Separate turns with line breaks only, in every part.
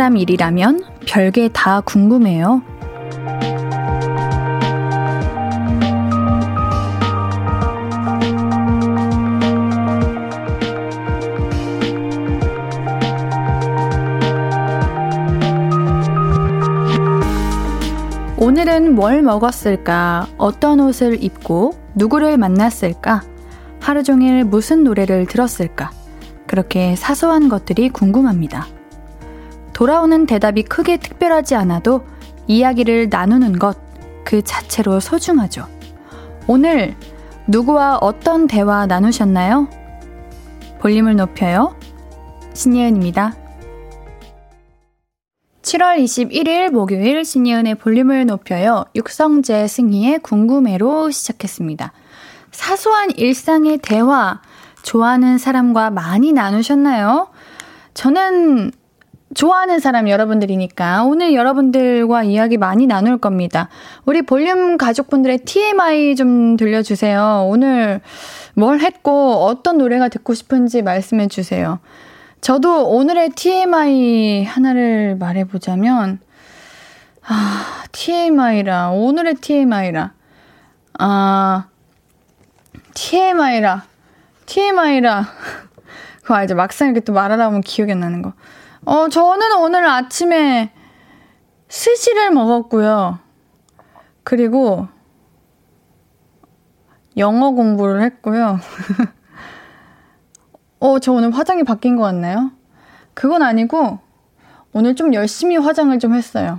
사람 일이라면 별게 다 궁금해요. 오늘은 뭘 먹었을까? 어떤 옷을 입고 누구를 만났을까? 하루 종일 무슨 노래를 들었을까? 그렇게 사소한 것들이 궁금합니다. 돌아오는 대답이 크게 특별하지 않아도 이야기를 나누는 것 그 자체로 소중하죠. 오늘 누구와 어떤 대화 나누셨나요? 볼륨을 높여요. 신예은입니다. 7월 21일 목요일 신예은의 볼륨을 높여요. 육성재 승희의 궁금해로 시작했습니다. 사소한 일상의 대화, 좋아하는 사람과 많이 나누셨나요? 저는 좋아하는 사람 여러분들이니까 오늘 여러분들과 이야기 많이 나눌 겁니다. 우리 볼륨 가족분들의 TMI 좀 들려주세요. 오늘 뭘 했고 어떤 노래가 듣고 싶은지 말씀해 주세요. 저도 오늘의 TMI 하나를 말해보자면, 아, TMI라, 오늘의 TMI라, 아, TMI라, TMI라, 그거 알죠? 막상 이렇게 또 말하다 보면 기억이 안 나는 거. 어, 저는 오늘 아침에 스시를 먹었고요. 그리고 영어 공부를 했고요. 어, 저 오늘 화장이 바뀐 것 같나요? 그건 아니고, 오늘 좀 열심히 화장을 좀 했어요.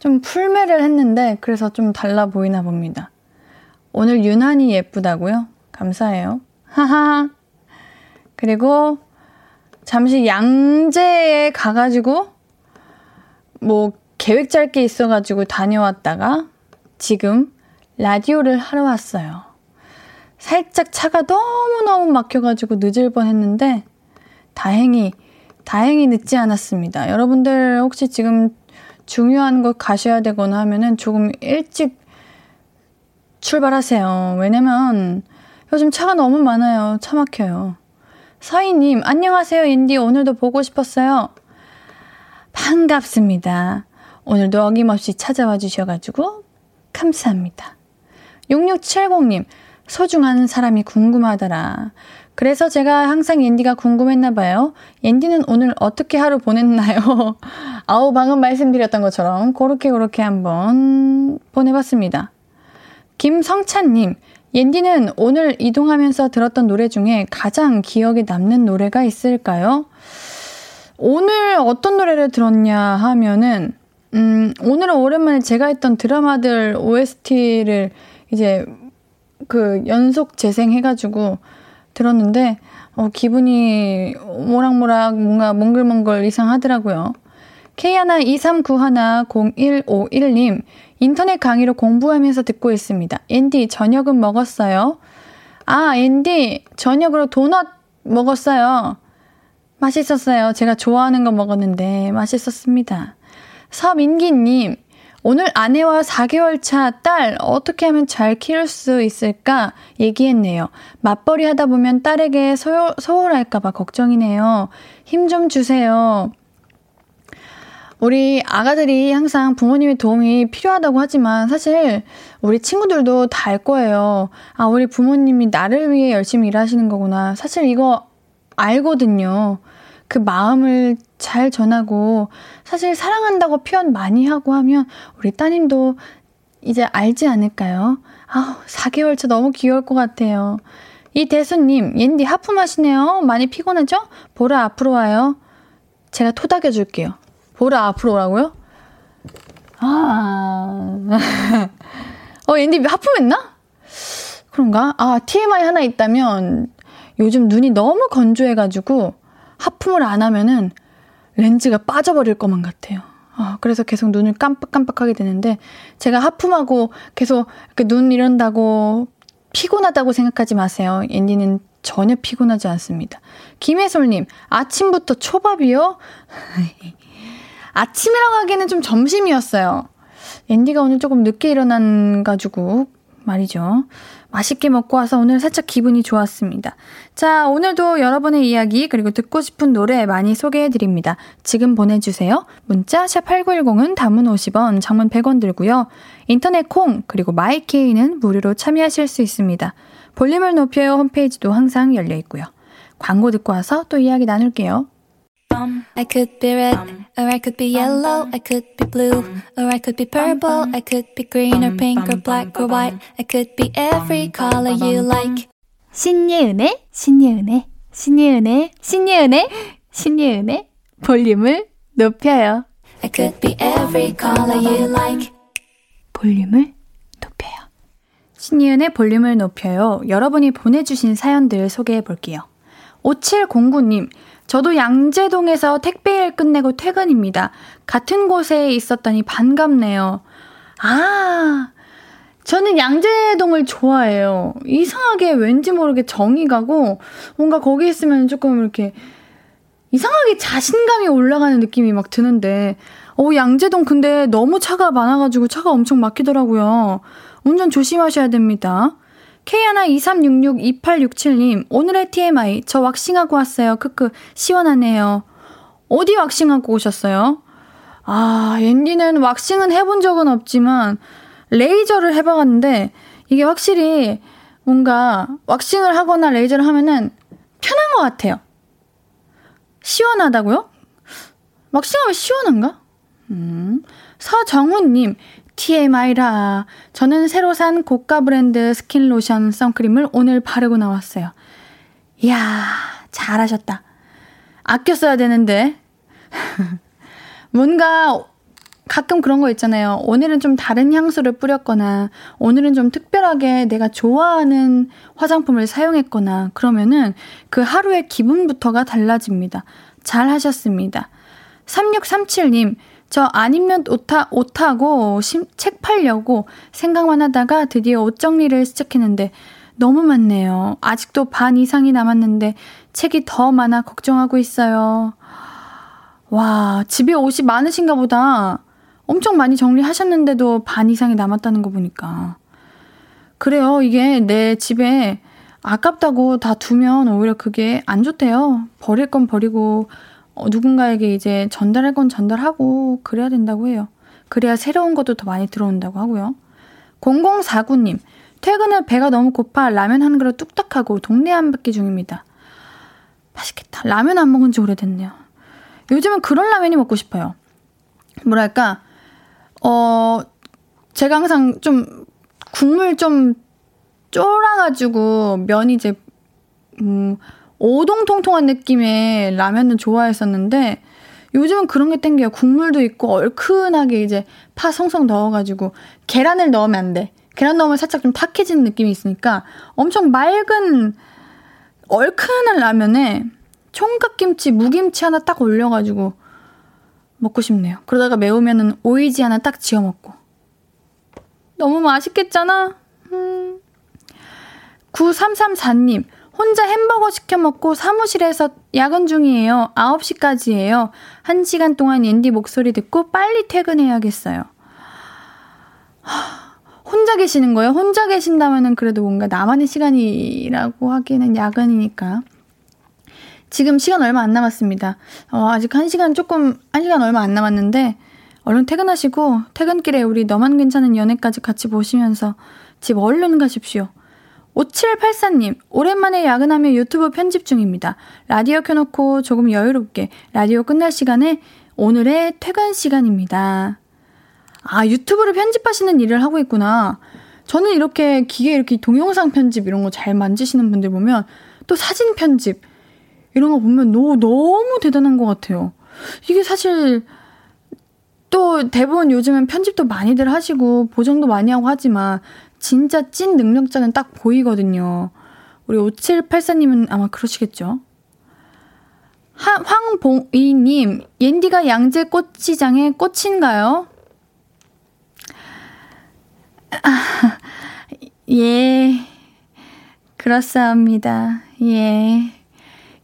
좀 풀매를 했는데, 그래서 좀 달라 보이나 봅니다. 오늘 유난히 예쁘다고요? 감사해요. 하하. 그리고, 잠시 양재에 가가지고, 뭐, 계획 짤 게 있어가지고 다녀왔다가, 지금 라디오를 하러 왔어요. 살짝 차가 너무너무 막혀가지고 늦을 뻔 했는데, 다행히, 다행히 늦지 않았습니다. 여러분들 혹시 지금 중요한 곳 가셔야 되거나 하면은 조금 일찍 출발하세요. 왜냐면 요즘 차가 너무 많아요. 차 막혀요. 서희님, 안녕하세요, 인디. 오늘도 보고 싶었어요. 반갑습니다. 오늘도 어김없이 찾아와 주셔가지고, 감사합니다. 6670님, 소중한 사람이 궁금하더라. 그래서 제가 항상 옌디가 궁금했나 봐요. 옌디는 오늘 어떻게 하루 보냈나요? 아우, 방금 말씀드렸던 것처럼 그렇게 그렇게 한번 보내봤습니다. 김성찬님, 옌디는 오늘 이동하면서 들었던 노래 중에 가장 기억에 남는 노래가 있을까요? 오늘 어떤 노래를 들었냐 하면은, 음, 오늘은 오랜만에 제가 했던 드라마들 OST를 이제 그 연속 재생해가지고 들었는데, 어, 기분이 모락모락 뭔가 몽글몽글 이상하더라고요. K123910151님, 인터넷 강의로 공부하면서 듣고 있습니다. 앤디, 저녁은 먹었어요? 아, 앤디, 저녁으로 도넛 먹었어요. 맛있었어요. 제가 좋아하는 거 먹었는데 맛있었습니다. 서민기님, 오늘 아내와 4개월 차 딸 어떻게 하면 잘 키울 수 있을까 얘기했네요. 맞벌이 하다 보면 딸에게 소홀, 소홀할까봐 걱정이네요. 힘 좀 주세요. 우리 아가들이 항상 부모님의 도움이 필요하다고 하지만 사실 우리 친구들도 다 알 거예요. 아, 우리 부모님이 나를 위해 열심히 일하시는 거구나. 사실 이거 알거든요. 그 마음을 잘 전하고 사실 사랑한다고 표현 많이 하고 하면 우리 따님도 이제 알지 않을까요? 아우, 4개월 차 너무 귀여울 것 같아요. 이 대수님, 옌디 하품하시네요. 많이 피곤하죠? 보라 앞으로 와요. 제가 토닥여 줄게요. 보라 앞으로 오라고요? 아. 어, 옌디 하품했나? 그런가? 아, TMI 하나 있다면 요즘 눈이 너무 건조해가지고 하품을 안 하면은 렌즈가 빠져버릴 것만 같아요. 어, 그래서 계속 눈을 깜빡깜빡하게 되는데 제가 하품하고 계속 이렇게 눈 이런다고 피곤하다고 생각하지 마세요. 앤디는 전혀 피곤하지 않습니다. 김혜솔님, 아침부터 초밥이요? 아침이라고 하기에는 좀 점심이었어요. 앤디가 오늘 조금 늦게 일어난 가지고 말이죠. 맛있게 먹고 와서 오늘 살짝 기분이 좋았습니다. 자, 오늘도 여러분의 이야기 그리고 듣고 싶은 노래 많이 소개해 드립니다. 지금 보내 주세요. 문자 샵 8910은 단문 50원, 장문 100원 들고요. 인터넷 콩 그리고 마이케이는 무료로 참여하실 수 있습니다. 볼륨을 높여요 홈페이지도 항상 열려 있고요. 광고 듣고 와서 또 이야기 나눌게요. I could be red, or I could be yellow, I could be blue, or I could be purple, I could be green or pink or black or white, I could be every color you like. 신예은의, 신예은의, 신예은의, 신예은의, 신예은의 볼륨을 높여요. I could be every color you like. 볼륨을 높여요. 신예은의 볼륨을 높여요. 여러분이 보내주신 사연들 소개해 볼게요. 5709님, 저도 양재동에서 택배일 끝내고 퇴근입니다. 같은 곳에 있었더니 반갑네요. 아, 저는 양재동을 좋아해요. 이상하게 왠지 모르게 정이 가고, 뭔가 거기 있으면 조금 이렇게 이상하게 자신감이 올라가는 느낌이 막 드는데, 어, 양재동 근데 너무 차가 많아가지고 차가 엄청 막히더라고요. 운전 조심하셔야 됩니다. K123662867님, 오늘의 TMI, 저 왁싱하고 왔어요. 크크, 시원하네요. 어디 왁싱하고 오셨어요? 아, 옌디는 왁싱은 해본 적은 없지만, 레이저를 해봤는데, 이게 확실히 뭔가 왁싱을 하거나 레이저를 하면은 편한 것 같아요. 시원하다고요? 왁싱하면 시원한가? 음. 서정훈님, TMI라. 저는 새로 산 고가 브랜드 스킨 로션 선크림을 오늘 바르고 나왔어요. 이야, 잘하셨다. 아껴 써야 되는데. 뭔가 가끔 그런 거 있잖아요. 오늘은 좀 다른 향수를 뿌렸거나, 오늘은 좀 특별하게 내가 좋아하는 화장품을 사용했거나, 그러면은 그 하루의 기분부터가 달라집니다. 잘 하셨습니다. 3637님, 저안 입는 옷하, 옷하고 심, 책 팔려고 생각만 하다가 드디어 옷 정리를 시작했는데 너무 많네요. 아직도 반 이상이 남았는데 책이 더 많아 걱정하고 있어요. 와, 집에 옷이 많으신가 보다. 엄청 많이 정리하셨는데도 반 이상이 남았다는 거 보니까. 그래요. 이게 내 집에 아깝다고 다 두면 오히려 그게 안 좋대요. 버릴 건 버리고 어, 누군가에게 이제 전달할 건 전달하고 그래야 된다고 해요. 그래야 새로운 것도 더 많이 들어온다고 하고요. 0049님, 퇴근 후 배가 너무 고파 라면 한 그릇 뚝딱 하고 동네 한 바퀴 중입니다. 맛있겠다. 라면 안 먹은 지 오래됐네요. 요즘은 그런 라면이 먹고 싶어요. 뭐랄까, 어, 제가 항상 좀 국물 좀 쫄아가지고 면이 이제, 음, 오동통통한 느낌의 라면은 좋아했었는데 요즘은 그런 게 땡겨요. 국물도 있고 얼큰하게 이제 파 성성 넣어가지고 계란을 넣으면 안 돼. 계란 넣으면 살짝 좀 탁해지는 느낌이 있으니까 엄청 맑은 얼큰한 라면에 총각김치, 무김치 하나 딱 올려가지고 먹고 싶네요. 그러다가 매우면은 오이지 하나 딱 지어 먹고. 너무 맛있겠잖아? 음. 9334님, 혼자 햄버거 시켜 먹고 사무실에서 야근 중이에요. 9시까지예요. 1시간 동안 앤디 목소리 듣고 빨리 퇴근해야겠어요. 혼자 계시는 거예요? 혼자 계신다면은 그래도 뭔가 나만의 시간이라고 하기에는 야근이니까. 지금 시간 얼마 안 남았습니다. 어, 아직 1시간 조금, 1시간 얼마 안 남았는데, 얼른 퇴근하시고, 퇴근길에 우리 너만 괜찮은 연애까지 같이 보시면서 집 얼른 가십시오. 5784님, 오랜만에 야근하며 유튜브 편집 중입니다. 라디오 켜놓고 조금 여유롭게 라디오 끝날 시간에 오늘의 퇴근 시간입니다. 아, 유튜브를 편집하시는 일을 하고 있구나. 저는 이렇게 기계 이렇게 동영상 편집 이런 거 잘 만지시는 분들 보면 또 사진 편집 이런 거 보면 너, 너무 대단한 것 같아요. 이게 사실 또 대부분 요즘은 편집도 많이들 하시고 보정도 많이 하고 하지만 진짜 찐 능력자는 딱 보이거든요. 우리 5784님은 아마 그러시겠죠? 하, 황봉이님, 옌디가 양재 꽃시장의 꽃인가요? 아, 예, 그렇사옵니다. 예.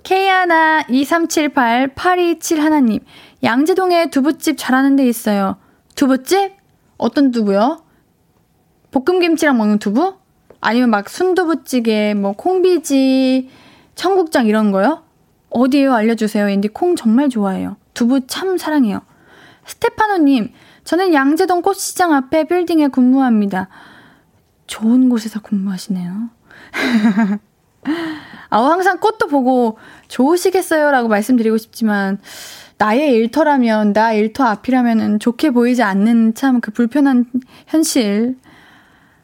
K12378-827 하나님, 양재동에 두부집 잘하는 데 있어요. 두부집? 어떤 두부요? 볶음김치랑 먹는 두부? 아니면 막 순두부찌개, 뭐 콩비지, 청국장 이런 거요? 어디에요? 알려주세요. 앤디 콩 정말 좋아해요. 두부 참 사랑해요. 스테파노님, 저는 양재동 꽃시장 앞에 빌딩에 근무합니다. 좋은 곳에서 근무하시네요. 아, 항상 꽃도 보고 좋으시겠어요? 라고 말씀드리고 싶지만, 나의 일터라면, 나 일터 앞이라면 좋게 보이지 않는 참 그 불편한 현실.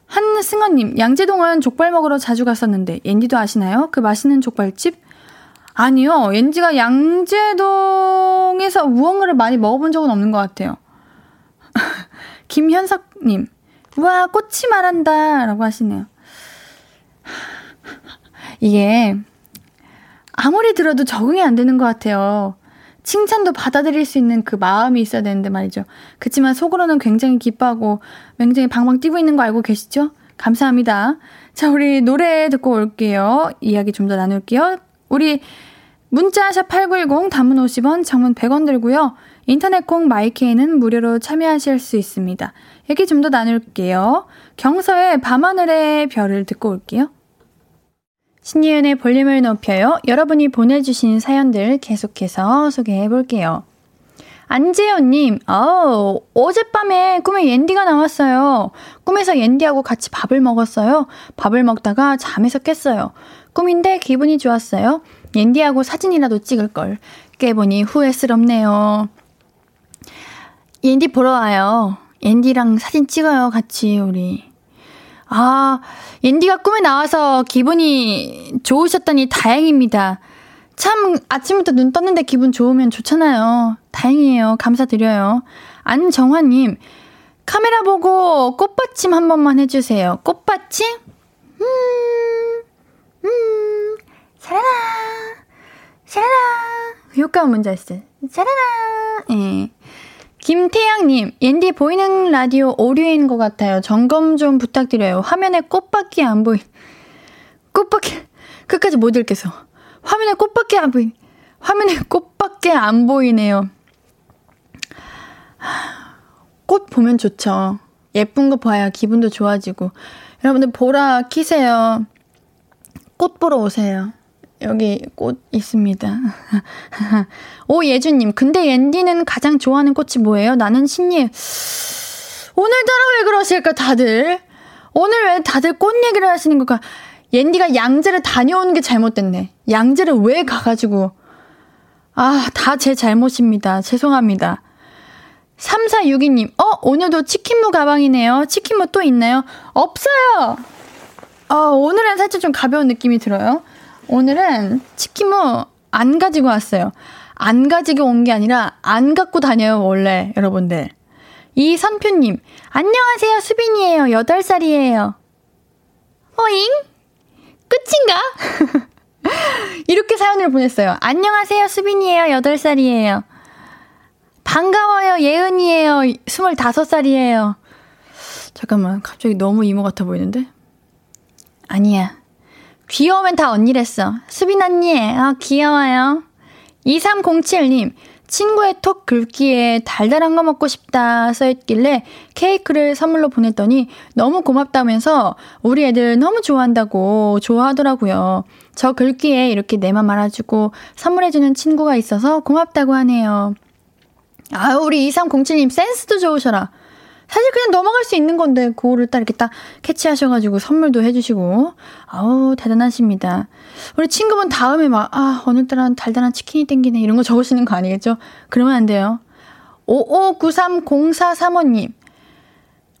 한승원님, 양재동은 족발 먹으러 자주 갔었는데, 옌디도 아시나요? 그 맛있는 족발집? 아니요, 옌지가 양재동에서 우엉을 많이 먹어본 적은 없는 것 같아요. 김현석님, 와, 꽃이 말한다. 라고 하시네요. 이게, 아무리 들어도 적응이 안 되는 것 같아요. 칭찬도 받아들일 수 있는 그 마음이 있어야 되는데 말이죠. 그치만 속으로는 굉장히 기뻐하고 굉장히 방방 뛰고 있는 거 알고 계시죠? 감사합니다. 자, 우리 노래 듣고 올게요. 이야기 좀 더 나눌게요. 우리 문자샵 8910 단문 50원, 장문 100원 들고요. 인터넷 콩 마이케이는 무료로 참여하실 수 있습니다. 얘기 좀 더 나눌게요. 경서의 밤하늘의 별을 듣고 올게요. 신이은의 볼륨을 높여요. 여러분이 보내주신 사연들 계속해서 소개해 볼게요. 안재현님, 어 어젯밤에 꿈에 옌디가 나왔어요. 꿈에서 옌디하고 같이 밥을 먹었어요. 밥을 먹다가 잠에서 깼어요. 꿈인데 기분이 좋았어요. 옌디하고 사진이라도 찍을걸. 깨보니 후회스럽네요. 옌디 보러 와요. 옌디랑 사진 찍어요, 같이, 우리. 아, 옌디가 꿈에 나와서 기분이 좋으셨다니 다행입니다. 참, 아침부터 눈 떴는데 기분 좋으면 좋잖아요. 다행이에요. 감사드려요. 안정화님, 카메라 보고 꽃받침 한 번만 해주세요. 꽃받침? 음, 음, 샤라라, 샤라라. 효과음 문제 있어요. 샤라라, 예. 김태양님, 옌디 보이는 라디오 오류인 것 같아요. 점검 좀 부탁드려요. 화면에 꽃밖에 안 보인. 꽃밖에, 끝까지 못 읽겠어. 화면에 꽃밖에 안 보인. 화면에 꽃밖에 안 보이네요. 꽃 보면 좋죠. 예쁜 거 봐야 기분도 좋아지고. 여러분들 보라 키세요. 꽃 보러 오세요. 여기 꽃 있습니다. 오예주님, 근데 옌디는 가장 좋아하는 꽃이 뭐예요? 나는 신예. 오늘따라 왜 그러실까, 다들? 오늘 왜 다들 꽃 얘기를 하시는 걸까? 옌디가 양재를 다녀오는 게 잘못됐네. 양재를 왜 가가지고. 아, 다 제 잘못입니다. 죄송합니다. 3462님, 어, 오늘도 치킨무 가방이네요. 치킨무 또 있나요? 없어요! 어, 오늘은 살짝 좀 가벼운 느낌이 들어요. 오늘은 치킨무 안 가지고 왔어요. 안 가지고 온 게 아니라 안 갖고 다녀요, 원래, 여러분들. 이선표님, 안녕하세요, 수빈이에요. 8살이에요. 어잉? 끝인가? 이렇게 사연을 보냈어요. 안녕하세요, 수빈이에요. 8살이에요. 반가워요, 예은이에요. 25살이에요. 잠깐만, 갑자기 너무 이모 같아 보이는데? 아니야. 귀여우면 다 언니랬어. 수빈 언니, 아, 귀여워요. 2307님, 친구의 톡 글귀에 달달한 거 먹고 싶다 써있길래 케이크를 선물로 보냈더니 너무 고맙다면서 우리 애들 너무 좋아한다고 좋아하더라고요. 저 글귀에 이렇게 내 맘 알아주고 선물해주는 친구가 있어서 고맙다고 하네요. 아, 우리 2307님 센스도 좋으셔라. 사실 그냥 넘어갈 수 있는 건데 그거를 딱 이렇게 딱 캐치하셔가지고 선물도 해주시고 아우 대단하십니다. 우리 친구분 다음에 막 아 오늘따라 달달한 치킨이 땡기네 이런 거 적으시는 거 아니겠죠? 그러면 안 돼요. 55930435님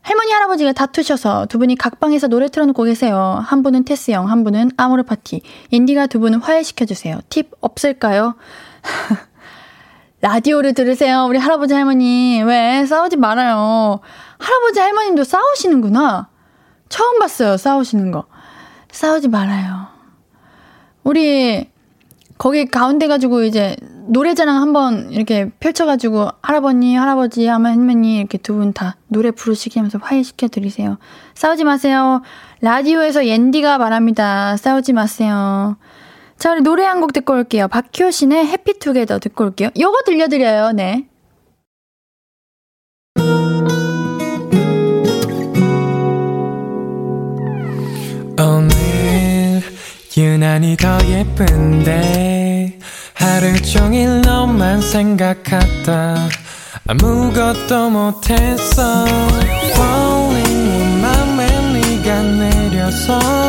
할머니 할아버지가 다투셔서 두 분이 각 방에서 노래 틀어놓고 계세요. 한 분은 테스 형, 한 분은 아모르 파티. 인디가 두 분은 화해시켜주세요. 팁 없을까요? 라디오를 들으세요. 우리 할아버지 할머니. 왜? 싸우지 말아요. 할아버지 할머님도 싸우시는구나. 처음 봤어요. 싸우시는 거. 싸우지 말아요. 우리 거기 가운데 가지고 이제 노래자랑 한번 이렇게 펼쳐가지고 할아버니, 할아버지, 할머니 이렇게 두 분 다 노래 부르시게 하면서 화해시켜 드리세요. 싸우지 마세요. 라디오에서 옌디가 말합니다. 싸우지 마세요. 자, 우리 노래 한 곡 듣고 올게요. 박효신의 해피투게더 듣고 올게요. 요거 들려드려요, 네.
유난히 더 예쁜데 하루 종일 너만 생각하다 아무것도 못했어 Falling 맘에 네가 내려서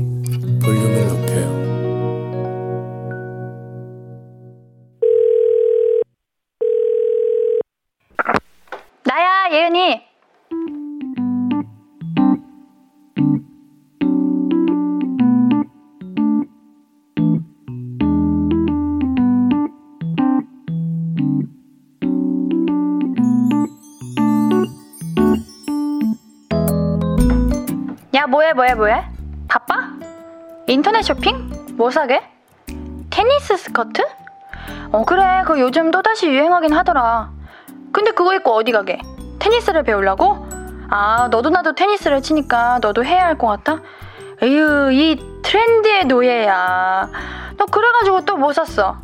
예은이. 야, 뭐해, 뭐해, 뭐해? 바빠? 인터넷 쇼핑? 뭐 사게? 테니스 스커트? 어, 그래. 그거 요즘 또다시 유행하긴 하더라. 근데 그거 입고 어디 가게? 테니스를 배우려고? 아, 너도 나도 테니스를 치니까 너도 해야 할 것 같아? 에휴, 이 트렌드의 노예야. 너 그래가지고 또 뭐 샀어?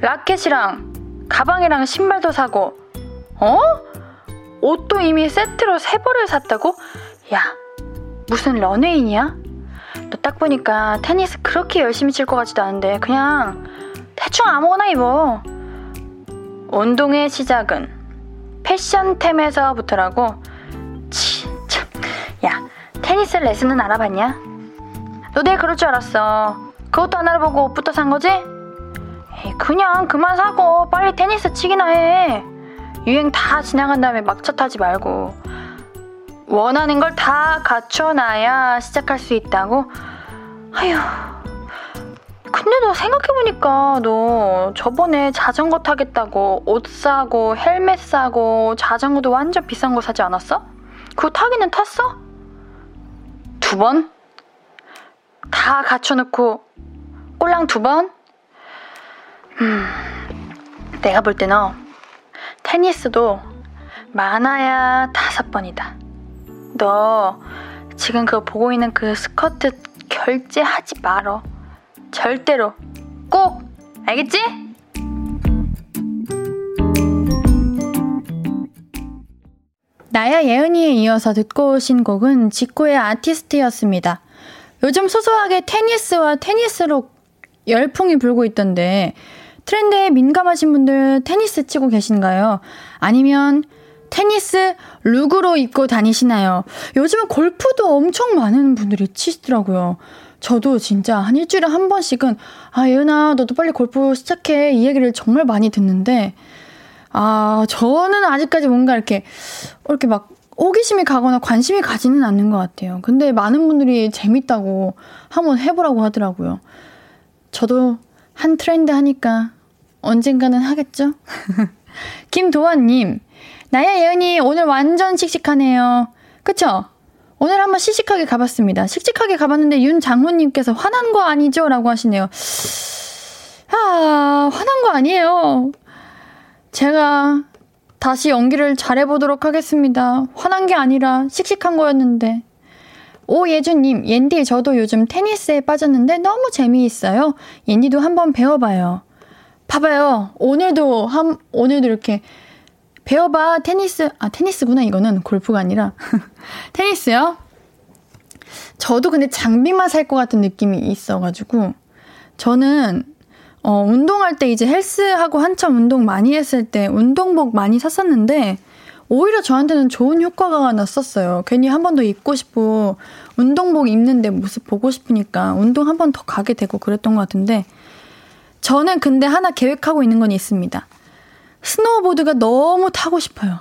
라켓이랑 가방이랑 신발도 사고, 어? 옷도 이미 세트로 세 벌을 샀다고? 야, 무슨 런웨인이야? 너 딱 보니까 테니스 그렇게 열심히 칠 것 같지도 않은데 그냥 대충 아무거나 입어. 운동의 시작은 패션템에서부터라고. 치, 참. 야, 테니스 레슨은 알아봤냐? 너 내일 그럴 줄 알았어. 그것도 안 알아보고 옷부터 산 거지? 에이, 그냥 그만 사고 빨리 테니스 치기나 해. 유행 다 지나간 다음에 막차 타지 말고. 원하는 걸 다 갖춰놔야 시작할 수 있다고? 아휴. 근데 너 생각해보니까 너 저번에 자전거 타겠다고 옷 사고 헬멧 사고 자전거도 완전 비싼 거 사지 않았어? 그거 타기는 탔어? 두 번? 다 갖춰놓고 꼴랑 두 번? 음, 내가 볼 때는 테니스도 많아야 다섯 번이다. 너 지금 그거 보고 있는 그 스커트 결제하지 말어. 절대로. 꼭! 알겠지? 나야 예은이에 이어서 듣고 오신 곡은 직구의 아티스트였습니다. 요즘 소소하게 테니스와 테니스로 열풍이 불고 있던데 트렌드에 민감하신 분들 테니스 치고 계신가요? 아니면 테니스 룩으로 입고 다니시나요? 요즘은 골프도 엄청 많은 분들이 치시더라고요. 저도 진짜 한 일주일에 한 번씩은 아 예은아 너도 빨리 골프 시작해 이 얘기를 정말 많이 듣는데 아 저는 아직까지 뭔가 이렇게 이렇게 막 호기심이 가거나 관심이 가지는 않는 것 같아요. 근데 많은 분들이 재밌다고 한번 해보라고 하더라고요. 저도 한 트렌드 하니까 언젠가는 하겠죠? 김도환님, 나야 예은이 오늘 완전 씩씩하네요. 그쵸? 오늘 한번 씩씩하게 가봤습니다. 씩씩하게 가봤는데 윤장훈님께서 화난 거 아니죠? 라고 하시네요. 아, 화난 거 아니에요. 제가 다시 연기를 잘해보도록 하겠습니다. 화난 게 아니라 씩씩한 거였는데. 오예준님, 옌디, 저도 요즘 테니스에 빠졌는데 너무 재미있어요. 옌디도 한번 배워봐요. 봐봐요. 오늘도 한, 오늘도 이렇게 배워봐. 테니스. 아, 테니스구나. 이거는 골프가 아니라. 테니스요? 저도 근데 장비만 살 것 같은 느낌이 있어가지고. 저는, 어, 운동할 때 이제 헬스하고 한참 운동 많이 했을 때 운동복 많이 샀었는데, 오히려 저한테는 좋은 효과가 났었어요. 괜히 한 번 더 입고 싶고, 운동복 입는 내 모습 보고 싶으니까 운동 한 번 더 가게 되고 그랬던 것 같은데, 저는 근데 하나 계획하고 있는 건 있습니다. 스노우보드가 너무 타고 싶어요.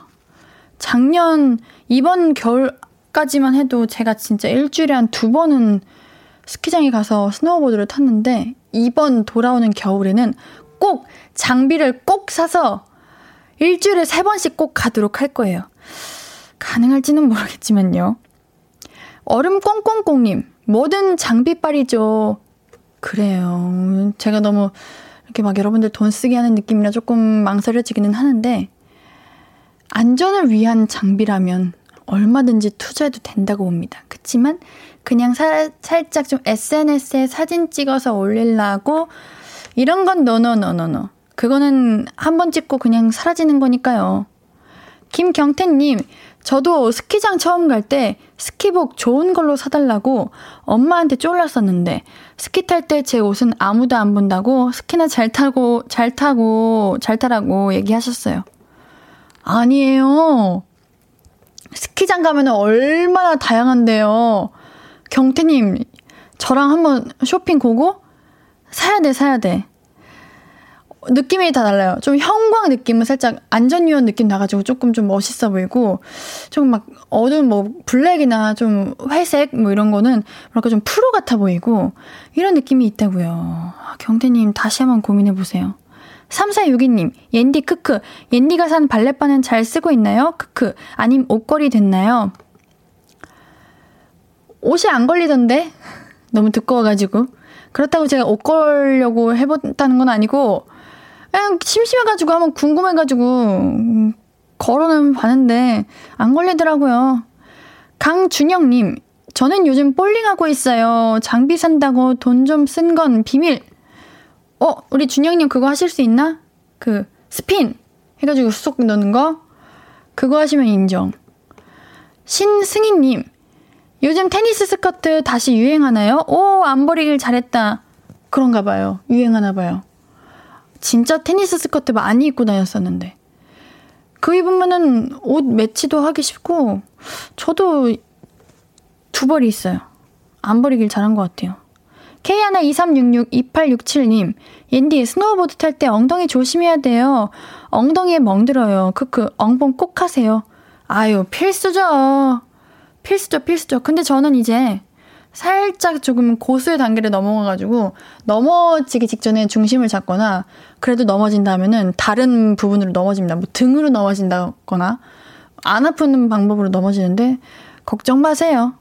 작년, 이번 겨울까지만 해도 제가 진짜 일주일에 한 두 번은 스키장에 가서 스노우보드를 탔는데, 이번 돌아오는 겨울에는 꼭 장비를 꼭 사서 일주일에 세 번씩 꼭 가도록 할 거예요. 가능할지는 모르겠지만요. 얼음 꽁꽁꽁님, 뭐든 장비빨이죠. 그래요. 제가 너무 이렇게 막 여러분들 돈 쓰게 하는 느낌이라 조금 망설여지기는 하는데, 안전을 위한 장비라면 얼마든지 투자해도 된다고 봅니다. 그치만, 그냥 사, 살짝 좀 SNS에 사진 찍어서 올리려고, 이런 건 너너너너너. 그거는 한 번 찍고 그냥 사라지는 거니까요. 김경태님, 저도 스키장 처음 갈 때 스키복 좋은 걸로 사달라고 엄마한테 쫄랐었는데 스키 탈 때 제 옷은 아무도 안 본다고 스키나 잘 타고 잘 타고 잘 타라고 얘기하셨어요. 아니에요. 스키장 가면 얼마나 다양한데요. 경태님, 저랑 한번 쇼핑 고고? 사야 돼, 사야 돼. 느낌이 다 달라요. 좀 형광 느낌은 살짝 안전위원 느낌 나가지고 조금 좀 멋있어 보이고, 좀 막 어두운 뭐 블랙이나 좀 회색 뭐 이런 거는 뭐랄까 좀 프로 같아 보이고, 이런 느낌이 있다고요. 아, 경태님 다시 한번 고민해 보세요. 3462님, 옌디 크크, 옌디가 산 발레바는 잘 쓰고 있나요? 크크, 아님 옷걸이 됐나요? 옷이 안 걸리던데? 너무 두꺼워가지고. 그렇다고 제가 옷 걸려고 해봤다는 건 아니고, 그냥 심심해가지고 한번 궁금해가지고 걸어는 봤는데 안 걸리더라고요. 강준영님, 저는 요즘 볼링하고 있어요. 장비 산다고 돈 좀 쓴 건 비밀. 어, 우리 준영님 그거 하실 수 있나? 그 스핀 해가지고 쏙 넣는 거? 그거 하시면 인정. 신승희님, 요즘 테니스 스커트 다시 유행하나요? 오, 안 버리길 잘했다. 그런가 봐요. 유행하나 봐요. 진짜 테니스 스커트 많이 입고 다녔었는데. 그 입으면은 옷 매치도 하기 쉽고, 저도 두 벌이 있어요. 안 버리길 잘한 것 같아요. K123662867님, 옌디, 스노우보드 탈 때 엉덩이 조심해야 돼요. 엉덩이에 멍들어요. 크크, 엉뽕 꼭 하세요. 아유, 필수죠. 필수죠, 필수죠. 근데 저는 이제 살짝 조금 고수의 단계를 넘어가가지고 넘어지기 직전에 중심을 잡거나 그래도 넘어진다면은 다른 부분으로 넘어집니다. 뭐 등으로 넘어진다거나 안 아프는 방법으로 넘어지는데 걱정 마세요.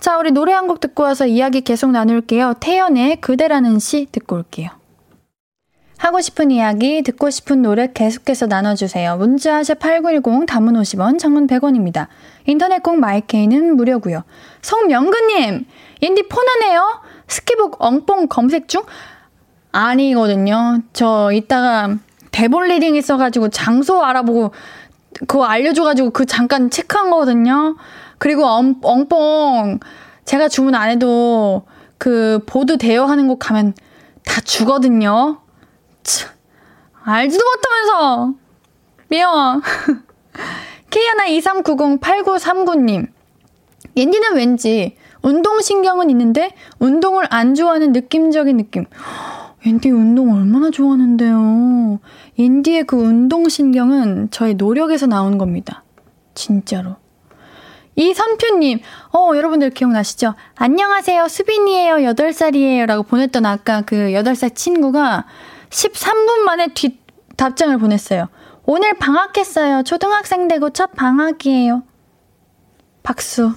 자, 우리 노래 한 곡 듣고 와서 이야기 계속 나눌게요. 태연의 그대라는 시 듣고 올게요. 하고 싶은 이야기, 듣고 싶은 노래 계속해서 나눠주세요. 문자샵 8910, 담은 50원, 장문 100원입니다. 인터넷 콩 마이케이는 무료고요. 성명근님, 옌디 폰하네요? 스키북 엉뽕 검색 중? 아니거든요. 저 이따가 대본 리딩 있어가지고 장소 알아보고 그거 알려줘가지고 그 잠깐 체크한 거거든요. 그리고 엉, 엉뽕 제가 주문 안 해도 그 보드 대여하는 곳 가면 다 주거든요. 참, 알지도 못하면서 미워. K하나 23908939님 옌디는 왠지 운동신경은 있는데 운동을 안 좋아하는 느낌적인 느낌. 옌디 운동 얼마나 좋아하는데요. 옌디의 그 운동신경은 저의 노력에서 나온 겁니다. 진짜로. 이선표님, 어, 여러분들 기억나시죠? 안녕하세요. 수빈이에요. 8살이에요. 라고 보냈던 아까 그 8살 친구가 13분 만에 뒷 답장을 보냈어요. 오늘 방학했어요. 초등학생 되고 첫 방학이에요. 박수.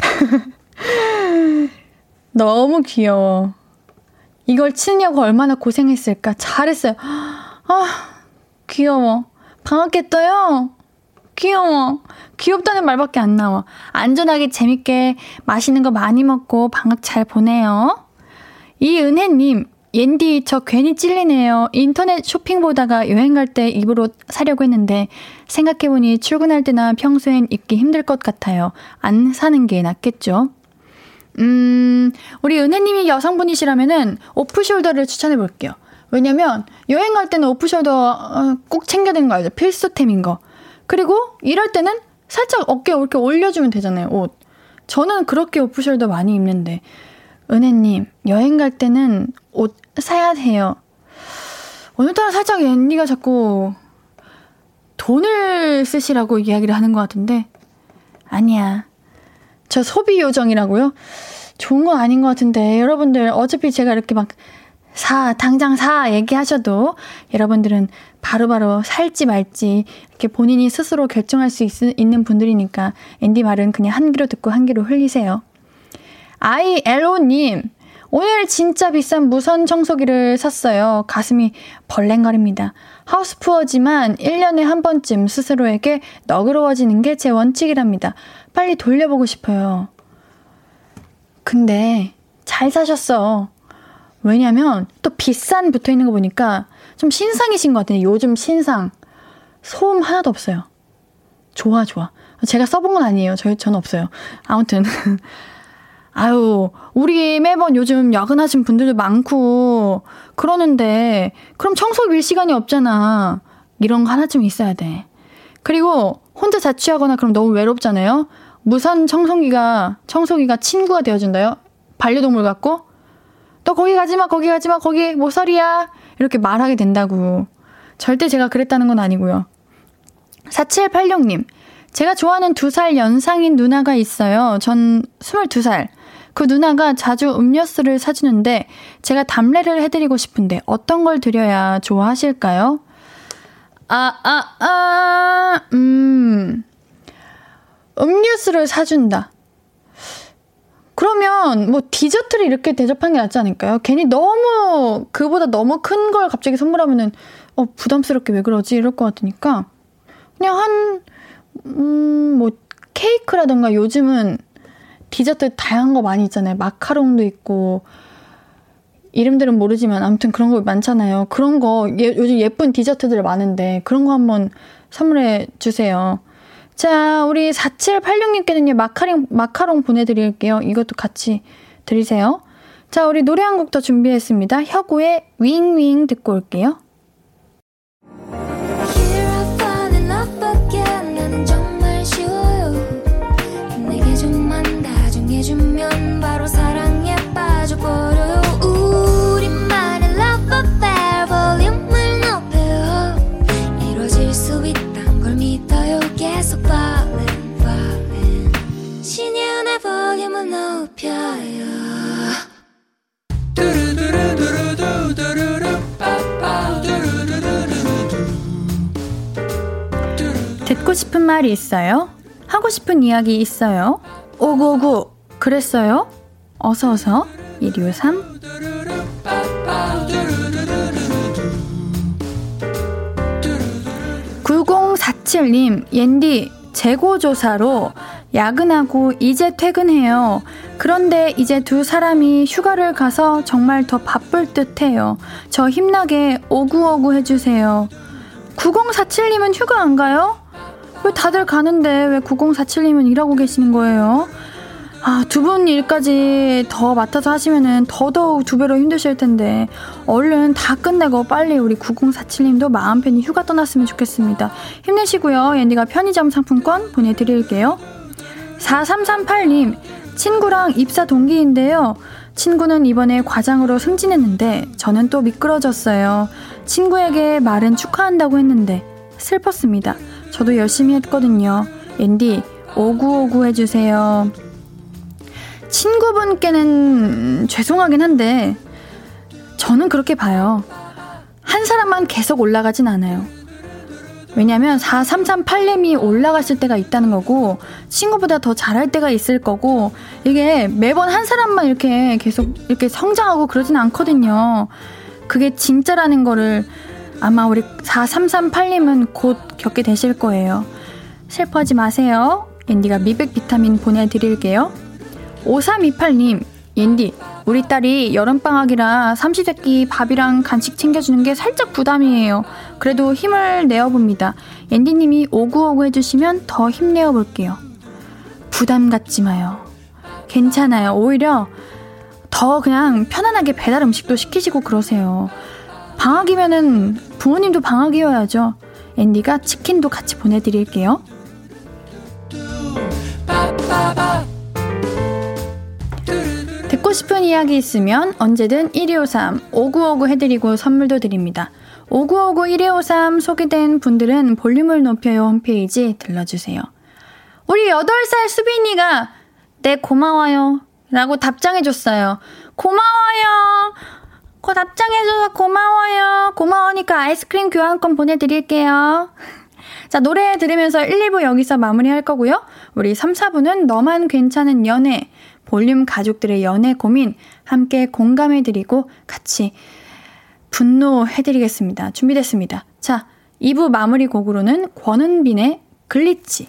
너무 귀여워. 이걸 치느냐고 얼마나 고생했을까. 잘했어요. 아, 귀여워. 방학했어요? 귀여워. 귀엽다는 말밖에 안 나와. 안전하게 재밌게 맛있는 거 많이 먹고 방학 잘 보내요. 이은혜님, 옌디, 저 괜히 찔리네요. 인터넷 쇼핑 보다가 여행 갈 때 입으로 사려고 했는데, 생각해보니 출근할 때나 평소엔 입기 힘들 것 같아요. 안 사는 게 낫겠죠? 음, 우리 은혜님이 여성분이시라면은 오프숄더를 추천해 볼게요. 왜냐면, 여행 갈 때는 오프숄더 어, 꼭 챙겨야 되는 거 알죠? 필수템인 거. 그리고 일할 때는 살짝 어깨 이렇게 올려주면 되잖아요, 옷. 저는 그렇게 오프숄더 많이 입는데, 은혜님, 여행 갈 때는 옷 사야 해요. 오늘따라 살짝 앤디가 자꾸 돈을 쓰시라고 이야기를 하는 것 같은데, 아니야. 저 소비 요정이라고요? 좋은 건 아닌 것 같은데, 여러분들, 어차피 제가 이렇게 막, 사, 당장 사, 얘기하셔도, 여러분들은 바로바로 바로 살지 말지, 이렇게 본인이 스스로 결정할 수 있, 있는 분들이니까, 앤디 말은 그냥 한 귀로 듣고 한 귀로 흘리세요. ILO님, 오늘 진짜 비싼 무선 청소기를 샀어요. 가슴이 벌랭거립니다. 하우스푸어지만 1년에 한 번쯤 스스로에게 너그러워지는 게 제 원칙이랍니다. 빨리 돌려보고 싶어요. 근데 잘 사셨어. 왜냐면 또 비싼 붙어 있는 거 보니까 좀 신상이신 것 같아요. 요즘 신상. 소음 하나도 없어요. 좋아, 좋아. 제가 써본 건 아니에요. 저, 저는 없어요. 아무튼. 아유, 우리 매번 요즘 야근하신 분들도 많고, 그러는데, 그럼 청소 밀 시간이 없잖아. 이런 거 하나쯤 있어야 돼. 그리고, 혼자 자취하거나 그럼 너무 외롭잖아요? 무선 청소기가, 청소기가 친구가 되어준다요? 반려동물 같고? 너 거기 가지 마, 거기 가지 마, 거기 모서리야. 이렇게 말하게 된다고. 절대 제가 그랬다는 건 아니고요. 4786님, 제가 좋아하는 두 살 연상인 누나가 있어요. 전 22살. 그 누나가 자주 음료수를 사주는데 제가 담례를 해드리고 싶은데 어떤 걸 드려야 좋아하실까요? 아, 아, 아, 음. 음료수를 사준다. 그러면 뭐 디저트를 이렇게 대접하는 게 낫지 않을까요? 괜히 너무 그보다 너무 큰 걸 갑자기 선물하면은 어 부담스럽게 왜 그러지 이럴 것 같으니까 그냥 한 음, 뭐, 케이크라던가 요즘은 디저트 다양한 거 많이 있잖아요. 마카롱도 있고, 이름들은 모르지만 아무튼 그런 거 많잖아요. 그런 거, 예, 요즘 예쁜 디저트들 많은데, 그런 거 한번 선물해 주세요. 자, 우리 4786님께는요, 마카롱, 마카롱 보내드릴게요. 이것도 같이 드리세요. 자, 우리 노래 한 곡 더 준비했습니다. 혁우의 윙윙 듣고 올게요. 있어요? 하고 싶은 이야기 있어요? 오구오구 그랬어요? 어서어서 1253 9047님 옌디 재고조사로 야근하고 이제 퇴근해요. 그런데 이제 두 사람이 휴가를 가서 정말 더 바쁠 듯 해요. 저 힘나게 오구오구 해주세요. 9047님은 휴가 안 가요? 왜 다들 가는데 왜 9047님은 일하고 계시는 거예요? 아, 두 분 일까지 더 맡아서 하시면은 더더욱 두 배로 힘드실 텐데, 얼른 다 끝내고 빨리 우리 9047님도 마음 편히 휴가 떠났으면 좋겠습니다. 힘내시고요. 앤디가 편의점 상품권 보내드릴게요. 4338님, 친구랑 입사 동기인데요. 친구는 이번에 과장으로 승진했는데, 저는 또 미끄러졌어요. 친구에게 말은 축하한다고 했는데, 슬펐습니다. 저도 열심히 했거든요. 앤디, 오구오구 해주세요. 친구분께는 죄송하긴 한데, 저는 그렇게 봐요. 한 사람만 계속 올라가진 않아요. 왜냐면 4338렘이 올라갔을 때가 있다는 거고, 친구보다 더 잘할 때가 있을 거고, 이게 매번 한 사람만 이렇게 계속 이렇게 성장하고 그러진 않거든요. 그게 진짜라는 거를 아마 우리 4338님은 곧 겪게 되실 거예요. 슬퍼하지 마세요. 앤디가 미백 비타민 보내드릴게요. 5328님, 옌디, 우리 딸이 여름방학이라 삼시세끼 밥이랑 간식 챙겨주는 게 살짝 부담이에요. 그래도 힘을 내어봅니다. 옌디님이 오구오구 해주시면 더 힘내어 볼게요. 부담 갖지 마요. 괜찮아요. 오히려 더 그냥 편안하게 배달 음식도 시키시고 그러세요. 방학이면은 부모님도 방학이어야죠. 앤디가 치킨도 같이 보내드릴게요. 듣고 싶은 이야기 있으면 언제든 1253 5959 해드리고 선물도 드립니다. 5959 1253 소개된 분들은 볼륨을 높여요 홈페이지 들러주세요. 우리 8살 수빈이가 네 고마워요 라고 답장해줬어요. 고마워요. 그 답장해줘서 고마워요. 고마우니까 아이스크림 교환권 보내드릴게요. 자, 노래 들으면서 1, 2부 여기서 마무리할 거고요. 우리 3, 4부는 너만 괜찮은 연애, 볼륨 가족들의 연애 고민 함께 공감해드리고 같이 분노해드리겠습니다. 준비됐습니다. 자, 2부 마무리 곡으로는 권은비의 Glitch.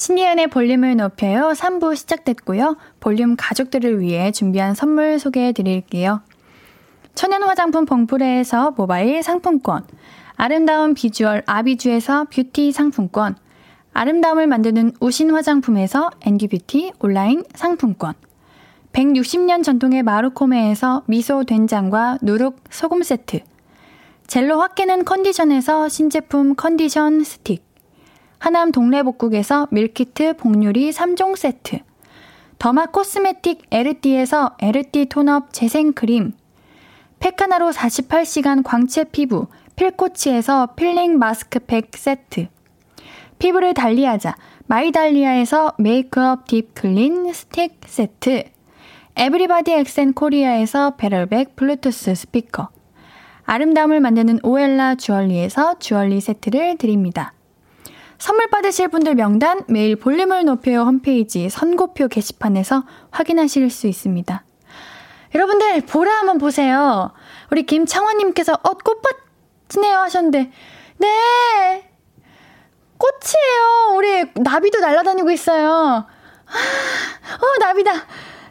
신예은의 볼륨을 높여요. 3부 시작됐고요. 볼륨 가족들을 위해 준비한 선물 소개해 드릴게요. 천연 화장품 봉프레에서 모바일 상품권, 아름다운 비주얼 아비주에서 뷰티 상품권, 아름다움을 만드는 우신 화장품에서 엔듀뷰티 온라인 상품권, 160년 전통의 마루코메에서 미소 된장과 누룩 소금 세트, 젤로 확 깨는 컨디션에서 신제품 컨디션 스틱, 하남 동래복국에서 밀키트 복요리 3종 세트, 더마 코스메틱 에르띠에서 에르띠 tone-up 재생크림, 페카나로 48시간 광채 피부 필코치에서 필링 마스크팩 세트, 피부를 달리하자 마이달리아에서 메이크업 deep clean 스틱 세트, 에브리바디 엑센 코리아에서 배럴백 블루투스 스피커, 아름다움을 만드는 오엘라 주얼리에서 주얼리 세트를 드립니다. 선물 받으실 분들 명단 매일 볼륨을 높여요 홈페이지 선곡표 게시판에서 확인하실 수 있습니다. 여러분들 보라 한번 보세요. 우리 김창원님께서 어 꽃밭이네요 하셨는데 네 꽃이에요. 우리 나비도 날아다니고 있어요. 어 나비다.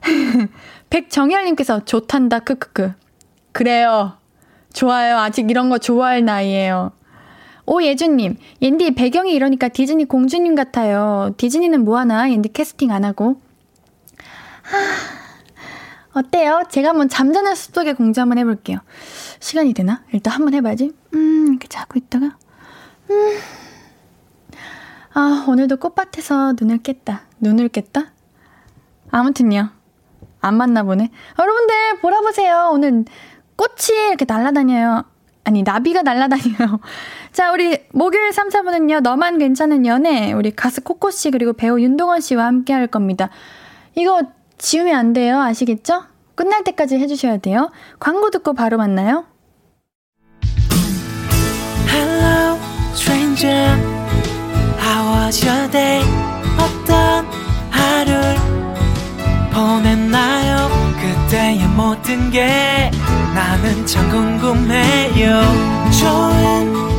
백정열님께서 좋단다 크크크. 그래요. 좋아요. 아직 이런 거 좋아할 나이에요. 오예준님, 옌디 배경이 이러니까 디즈니 공주님 같아요. 디즈니는 뭐하나? 옌디 캐스팅 안 하고. 하, 어때요? 제가 한번 잠자는 숲속의 공주 한번 해볼게요. 시간이 되나? 일단 한번 해봐야지. 음, 이렇게 자고 있다가. 음. 아, 오늘도 꽃밭에서 눈을 깼다. 눈을 깼다? 아무튼요. 안 맞나 보네. 여러분들, 보라 보세요. 오늘 꽃이 이렇게 날아다녀요. 아니, 나비가 날아다녀요. 자, 우리 목요일 3, 4분은요, 너만 괜찮은 연애, 우리 가수 코코씨 그리고 배우 윤동원 씨와 함께 할 겁니다. 이거 지우면 안 돼요. 아시겠죠? 끝날 때까지 해주셔야 돼요. 광고 듣고 바로 만나요.
Hello, stranger. How was your day? 어떤 하루를 보냈나요? 그때의 모든 게 나는 참 궁금해요. 좋은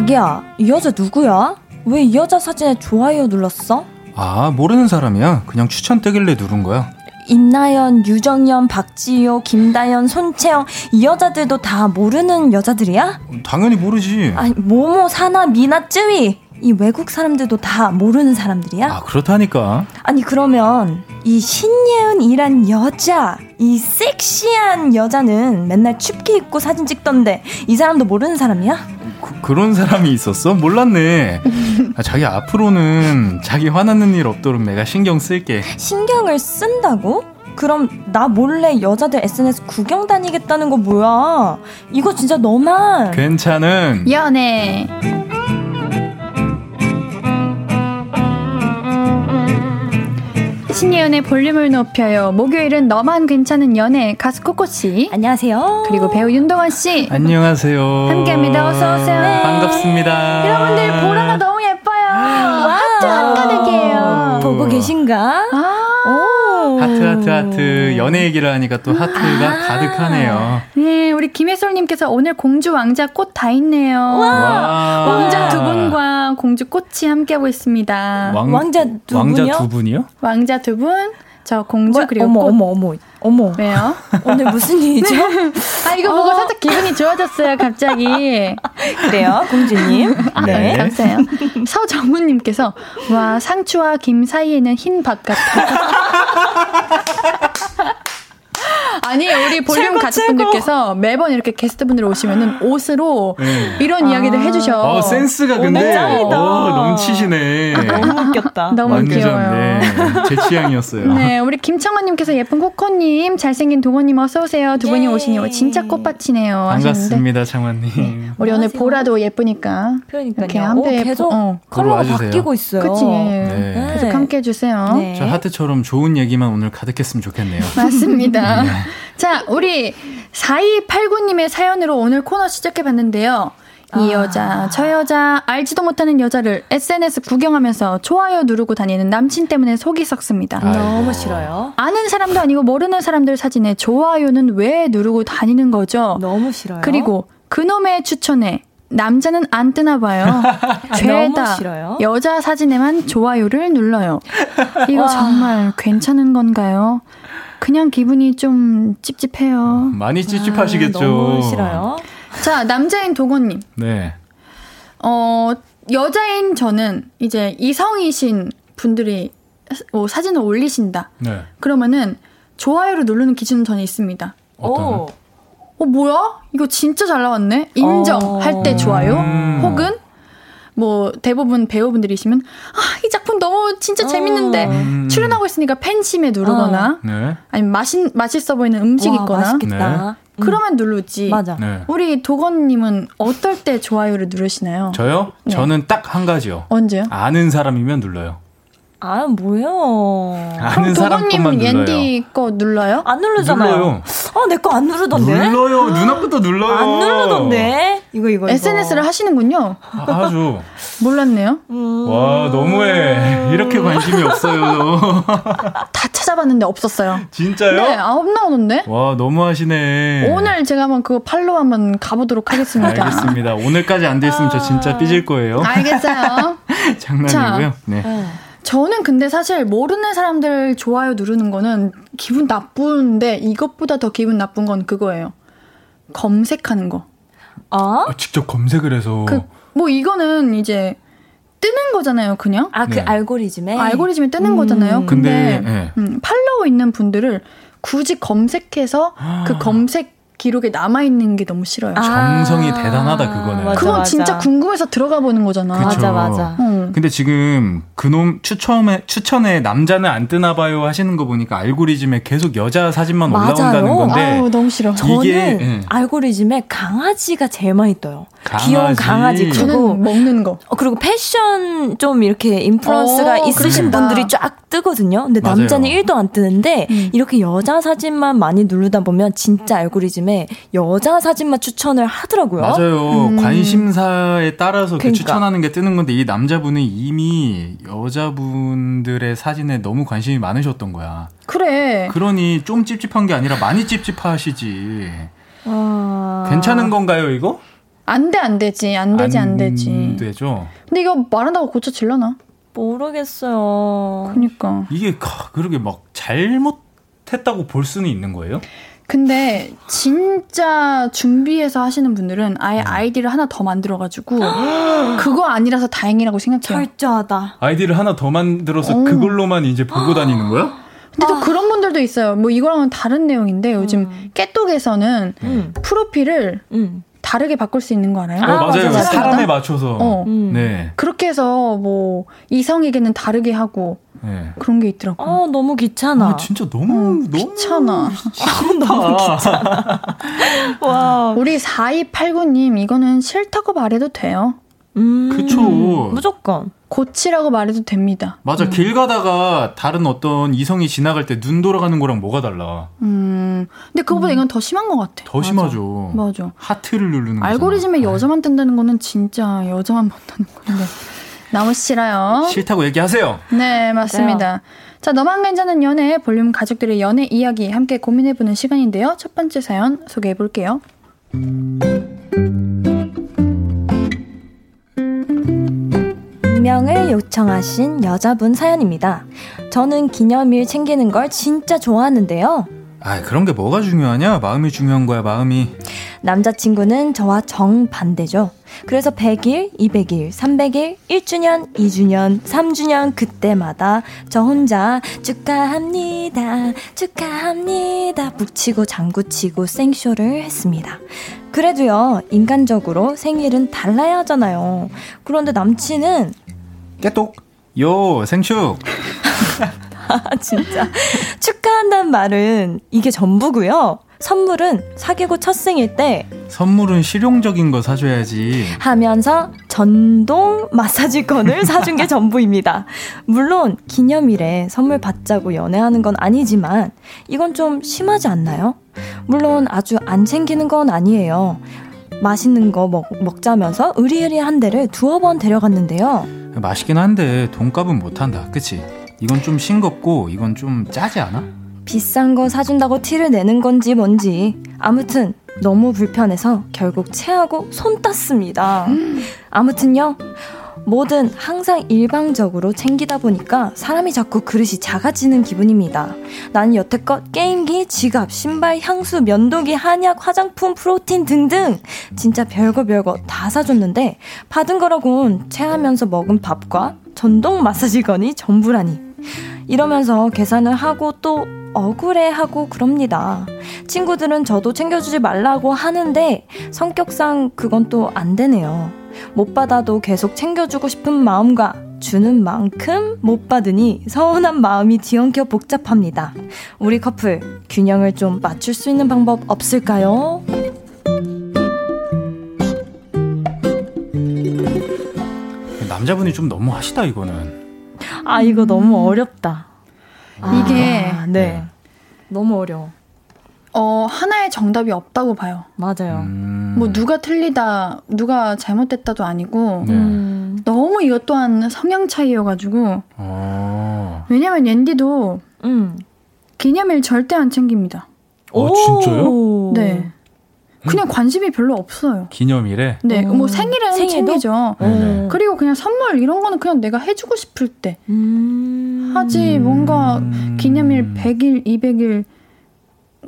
자기야, 이 여자 누구야? 왜 이 여자 사진에 좋아요 눌렀어?
아, 모르는 사람이야. 그냥 추천 뜨길래 누른 거야.
임나연, 유정연, 박지효, 김다연, 손채영 이 여자들도 다 모르는 여자들이야?
당연히 모르지.
아니 모모, 사나, 미나, 쯔위 이 외국 사람들도 다 모르는 사람들이야?
아, 그렇다니까.
아니 그러면 이 신예은이란 여자, 이 섹시한 여자는 맨날 춥게 입고 사진 찍던데 이 사람도 모르는 사람이야?
그, 런 사람이 있었어? 몰랐네. 아, 자기 앞으로는 자기 화나는 일 없도록 내가 신경 쓸게.
신경을 쓴다고? 그럼 나 몰래 여자들 SNS 구경 다니겠다는 거 뭐야? 이거 진짜 너만.
괜찮은.
연애. 신예은의 볼륨을 높여요. 목요일은 너만 괜찮은 연애 가수 코코 씨.
안녕하세요.
그리고 배우 윤덕원 씨.
안녕하세요.
함께합니다. 어서 오세요.
네. 반갑습니다.
여러분들 보라가 너무 예뻐요. 하트 한가득이에요.
보고 계신가?
아,
오.
하트, 하트, 하트. 연애 얘기를 하니까 또 하트가
아.
가득하네요.
네, 우리 김혜솔님께서 오늘 공주 왕자 꽃 다 있네요.
와.
왕자 두 분과 공주 꽃이 함께하고 있습니다.
왕,
왕자 두
왕자
분이요?
두 분이요?
왕자 두 분, 저 공주
뭐,
그리고
어머,
꽃.
어머, 어머, 어머.
왜요?
오늘 무슨 일이죠?
아 이거 보고 살짝 기분이 좋아졌어요, 갑자기.
그래요, 공주님.
아,
네.
감사해요. 서정훈님께서 와 상추와 김 사이에는 흰밭 같아. 아니 우리 볼륨 가족분들께서 매번 이렇게 게스트분들 오시면은 옷으로
네.
이런 이야기를 해주셔.
어, 센스가 근데
짱이다.
어, 넘치시네.
너무 웃겼다.
너무
완전,
귀여워요.
네, 제 취향이었어요.
네, 우리 김창원님께서 예쁜 코코님, 잘생긴 동원님 어서 오세요. 두 분이
예.
오시니 진짜 꽃밭이네요.
반갑습니다, 창환님.
우리 오늘
안녕하세요.
보라도 예쁘니까
그러니까요.
이렇게 함께
오, 계속
어.
컬러가. 바뀌고 있어요.
그치.
네.
계속 함께 해주세요.
네.
저 하트처럼 좋은 얘기만 오늘 가득했으면 좋겠네요.
맞습니다. 자, 우리 4289님의 사연으로 오늘 코너 시작해봤는데요. 이 여자, 저 여자, 알지도 못하는 여자를 SNS 구경하면서 좋아요 누르고 다니는 남친 때문에 속이 썩습니다.
아이고.
너무 싫어요.
아는 사람도 아니고 모르는 사람들 사진에 좋아요는 왜 누르고 다니는 거죠?
너무 싫어요.
그리고 그놈의 추천에 남자는 안 뜨나 봐요. 죄다. 여자 사진에만 좋아요를 눌러요. 이거 정말 괜찮은 건가요? 그냥 기분이 좀 찝찝해요.
많이 찝찝하시겠죠.
아, 너무 싫어요.
자, 남자인 도건님.
네.
어, 여자인 저는 이제 이성이신 분들이 뭐 사진을 올리신다.
네.
그러면은 좋아요를 누르는 기준은 저는 있습니다.
어떤?
오.
어, 뭐야? 이거 진짜 잘 나왔네? 인정 할 때 좋아요?
음.
혹은, 뭐, 대부분 배우분들이시면, 아, 이 작품 너무 진짜 재밌는데,
음.
출연하고 있으니까 팬심에 누르거나,
네.
아니면 맛있, 맛있어 보이는 음식
와,
있거나,
맛있겠다. 음.
그러면 누르지.
맞아.
네.
우리 도건님은 어떨 때 좋아요를 누르시나요?
저요?
네.
저는 딱 한 가지요.
언제요?
아는 사람이면 눌러요.
아, 뭐요?
아는 사람 것만
도건님
눌러요.
옌디 거 눌러요?
안 누르잖아요.
눌러요.
아, 내 거 안 누르던데?
눌러요. 누나부터 눌러요.
안 누르던데? 이거, 이거, 이거.
SNS를 하시는군요.
아, 아주.
몰랐네요.
음.
와, 너무해. 이렇게 관심이 없어요.
다 찾아봤는데 없었어요.
진짜요?
네, 아홉 나오던데?
와, 너무하시네.
오늘 제가 한번 그거 팔로우 한번 가보도록 하겠습니다.
알겠습니다. 오늘까지 안 됐으면 저 진짜 삐질 거예요.
알겠어요.
장난이고요. 네.
저는 근데 사실 모르는 사람들 좋아요 누르는 거는 기분 나쁜데 이것보다 더 기분 나쁜 건 그거예요. 검색하는 거.
어?
아, 직접 검색을 해서.
그, 뭐 이거는 이제 뜨는 거잖아요, 그냥.
아, 그
네.
알고리즘에?
알고리즘에 뜨는
음.
거잖아요. 근데,
근데, 네.
음, 팔로우 있는 분들을 굳이 검색해서 그 검색 기록에 남아 있는 게 너무 싫어요.
아.
정성이 대단하다, 그거는.
맞아,
그건
맞아.
진짜 궁금해서 들어가 보는 거잖아.
그쵸.
맞아, 맞아.
어.
근데 지금 그놈 추천에 추천에 남자는 안 뜨나 봐요 하시는 거 보니까 알고리즘에 계속 여자 사진만
맞아요.
올라온다는 건데
아우, 너무 싫어.
저는
이게, 예.
알고리즘에 강아지가 제일 많이 떠요.
강아지.
귀여운 강아지. 그리고,
먹는 거.
어, 그리고 패션 좀 이렇게 인플루언스가
어,
있으신
그렇겠다.
분들이 쫙 뜨거든요. 근데
맞아요.
남자는 1도 안 뜨는데
음.
이렇게 여자 사진만 많이 누르다 보면 진짜 알고리즘 에 여자 사진만 추천을 하더라고요.
맞아요. 관심사에 따라서 그
그러니까.
추천하는 게 뜨는 건데 이 남자분은 이미 여자분들의 사진에 너무 관심이 많으셨던 거야.
그래.
그러니 좀 찝찝한 게 아니라 많이 찝찝하시지.
아...
괜찮은 건가요, 이거?
안 돼, 안 되지. 안 되지, 안, 되지.
되죠.
근데 이거 말한다고 고쳐질려나?
모르겠어요.
그니까.
이게 가- 그러게 막 잘못 했다고 볼 수는 있는 거예요?
근데 진짜 준비해서 하시는 분들은
네.
아예 아이디를 하나 더 만들어가지고 그거 아니라서 다행이라고 생각해요.
철저하다.
아이디를 하나 더 만들어서
오.
그걸로만 이제 보고 다니는 거야?
근데 또 그런 분들도 있어요. 뭐 이거랑은 다른 내용인데 요즘 깨똑에서는
음,
프로필을
음.
다르게 바꿀 수 있는 거 알아요?
아,
어, 맞아요.
맞아, 맞아.
사람에 맞춰서.
어.
음.
네.
그렇게 해서 뭐 이성에게는 다르게 하고
네.
그런 게 있더라고. 요
아, 너무 귀찮아.
아, 진짜 너무 너무
귀찮아.
너무 귀찮아. 와.
우리 4289님 이거는 싫다고 말해도 돼요.
음.
그쵸.
무조건.
고치라고 말해도 됩니다.
맞아. 길 가다가 다른 어떤 이성이 지나갈 때 눈 돌아가는 거랑 뭐가 달라?
음. 근데 그거보다 이건 더 심한 것 같아.
더 심하죠.
맞아.
하트를 누르는 거.
알고리즘에 여자만 뜬다는 거는 진짜 여자만 본다는 건데. 너무 싫어요.
싫다고 얘기하세요.
네, 맞습니다. 자, 너만 괜찮은 연애 볼륨 가족들의 연애 이야기 함께 고민해보는 시간인데요. 첫 번째 사연 소개해볼게요.
익명을 요청하신 여자분 사연입니다. 저는 기념일 챙기는 걸 진짜 좋아하는데요.
아, 그런 게 뭐가 중요하냐? 마음이 중요한 거야, 마음이.
남자친구는 저와 정반대죠. 그래서 100일, 200일, 300일, 1주년, 2주년, 3주년 그때마다 저 혼자 축하합니다. 축하합니다. 북치고 장구치고 생쇼를 했습니다. 그래도요, 인간적으로 생일은 달라야 하잖아요. 그런데 남친은
깨똑. 요, 생축.
아, 진짜. 축하한다는 말은 이게 전부고요. 선물은 사귀고 첫 생일 때
선물은 실용적인 거 사줘야지.
하면서 전동 마사지건을 사준 게 전부입니다. 물론 기념일에 선물 받자고 연애하는 건 아니지만 이건 좀 심하지 않나요? 물론 아주 안 챙기는 건 아니에요. 맛있는 거 먹, 먹자면서 의리의리한 데를 두어 번 데려갔는데요.
맛있긴 한데 돈값은 못한다. 그치? 이건 좀 싱겁고 이건 좀 짜지 않아?
비싼 거 사준다고 티를 내는 건지 뭔지. 아무튼 너무 불편해서 결국 체하고 손 땄습니다. 아무튼요. 뭐든 항상 일방적으로 챙기다 보니까 사람이 자꾸 그릇이 작아지는 기분입니다. 난 여태껏 게임기, 지갑, 신발, 향수, 면도기, 한약, 화장품, 프로틴 등등 진짜 별거 별거 다 사줬는데 받은 거라곤 체하면서 먹은 밥과 전동 마사지건이 전부라니. 이러면서 계산을 하고 또 억울해하고 그럽니다. 친구들은 저도 챙겨주지 말라고 하는데 성격상 그건 또 안 되네요. 못 받아도 계속 챙겨주고 싶은 마음과 주는 만큼 못 받으니 서운한 마음이 뒤엉켜 복잡합니다. 우리 커플 균형을 좀 맞출 수 있는 방법 없을까요?
남자분이 좀 너무 하시다 이거는.
아 이거 너무 어렵다.
이게
아, 네. 너무 어려워.
어, 하나의 정답이 없다고 봐요.
맞아요.
음.
뭐 누가 틀리다, 누가 잘못됐다도 아니고
네.
음.
너무 이것 또한 성향 차이여가지고
어.
왜냐면 옌디도
음.
기념일 절대 안 챙깁니다.
어, 진짜요?
네. 그냥 관심이 별로 없어요.
기념일에.
네,
음.
뭐 생일은
생일도?
챙기죠.
네네.
그리고 그냥 선물 이런 거는 그냥 내가 해주고 싶을 때
음.
하지 뭔가
음.
기념일 100일, 200일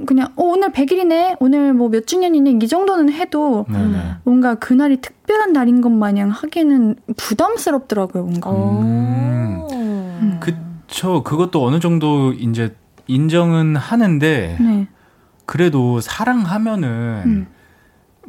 그냥 어, 오늘 100일이네, 오늘 뭐 몇 주년이네 이 정도는 해도
네네.
뭔가 그날이 특별한 날인 것 마냥 하기는 부담스럽더라고요, 뭔가.
어.
음.
그쵸. 그것도 어느 정도 이제 인정은 하는데
네.
그래도 사랑하면은
음.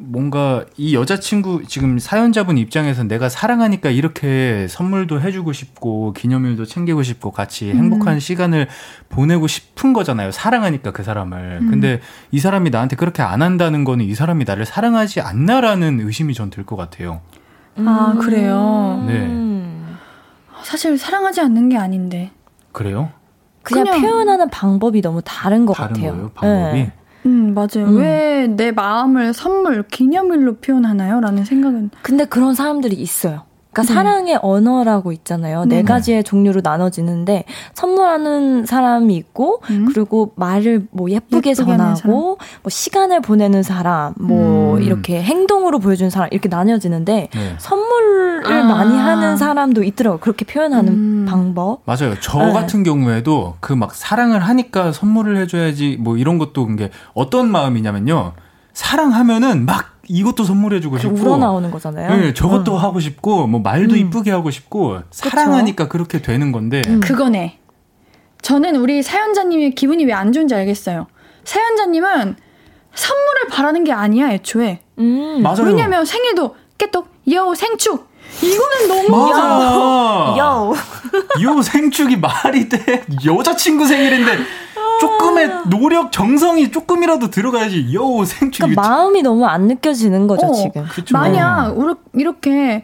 뭔가 이 여자친구 지금 사연자분 입장에서 내가 사랑하니까 이렇게 선물도 해주고 싶고 기념일도 챙기고 싶고 같이 행복한
음.
시간을 보내고 싶은 거잖아요. 사랑하니까 그 사람을.
음.
근데 이 사람이 나한테 그렇게 안 한다는 거는 이 사람이 나를 사랑하지 않나라는 의심이 전 들 것 같아요.
아, 그래요?
네.
음.
사실 사랑하지 않는 게 아닌데.
그래요?
그냥,
그냥-
표현하는 방법이 너무 다른 것
다른
같아요.
거예요? 방법이?
네.
음, 맞아요.
음.
왜내 마음을 선물, 기념일로 표현하나요? 라는 생각은.
근데 그런 사람들이 있어요. 그러니까
네.
사랑의 언어라고 있잖아요. 네
네.
가지의 종류로 나눠지는데 선물하는 사람이 있고
음.
그리고 말을 뭐 예쁘게,
예쁘게
전하고 뭐 시간을 보내는 사람, 뭐
음.
이렇게 행동으로 보여주는 사람 이렇게 나뉘어지는데
네.
선물을
아.
많이 하는 사람도 있더라고요. 그렇게 표현하는
음.
방법.
맞아요. 저
네.
같은 경우에도 그 막 사랑을 하니까 선물을 해줘야지 뭐 이런 것도 그게 어떤 마음이냐면요. 사랑하면은 막 이것도 선물해주고 싶고.
우러나오는 거잖아요.
네, 저것도
음.
하고 싶고 뭐 말도
음.
이쁘게 하고 싶고 사랑하니까 그렇게 되는 건데.
음.
그거네. 저는 우리 사연자님의 기분이 왜 안 좋은지 알겠어요. 사연자님은 선물을 바라는 게 아니야, 애초에.
음.
맞아요.
왜냐면 생일도 깨똑, 여, 생축. 이거는 너무.
맞아.
요.
요 생축이 말이 돼. 여자친구 생일인데 조금의 노력 정성이 조금이라도 들어가야지. 요 생축.
그러니까 마음이 너무 안 느껴지는 거죠
어.
지금.
그쵸.
만약 우르- 이렇게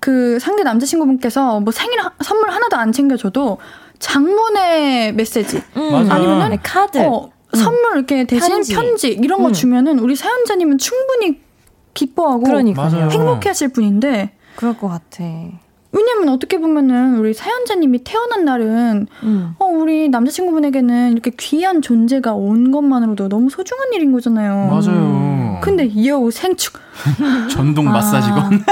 그 상대 남자친구분께서 뭐 생일 하- 선물 하나도 안 챙겨줘도 장문의 메시지
음.
맞아.
아니면은
네, 카드.
어, 선물 이렇게 대신
편지.
편지, 이런 거
음.
주면은 우리 사연자님은 충분히 기뻐하고
그러니까요.
맞아요.
행복해하실 분인데
그럴 것 같아.
왜냐면 어떻게 보면은 우리 사연자님이 태어난 날은
음.
어 우리 남자친구분에게는 이렇게 귀한 존재가 온 것만으로도 너무 소중한 일인 거잖아요.
맞아요.
근데 여우 생축
전동
아.
마사지건.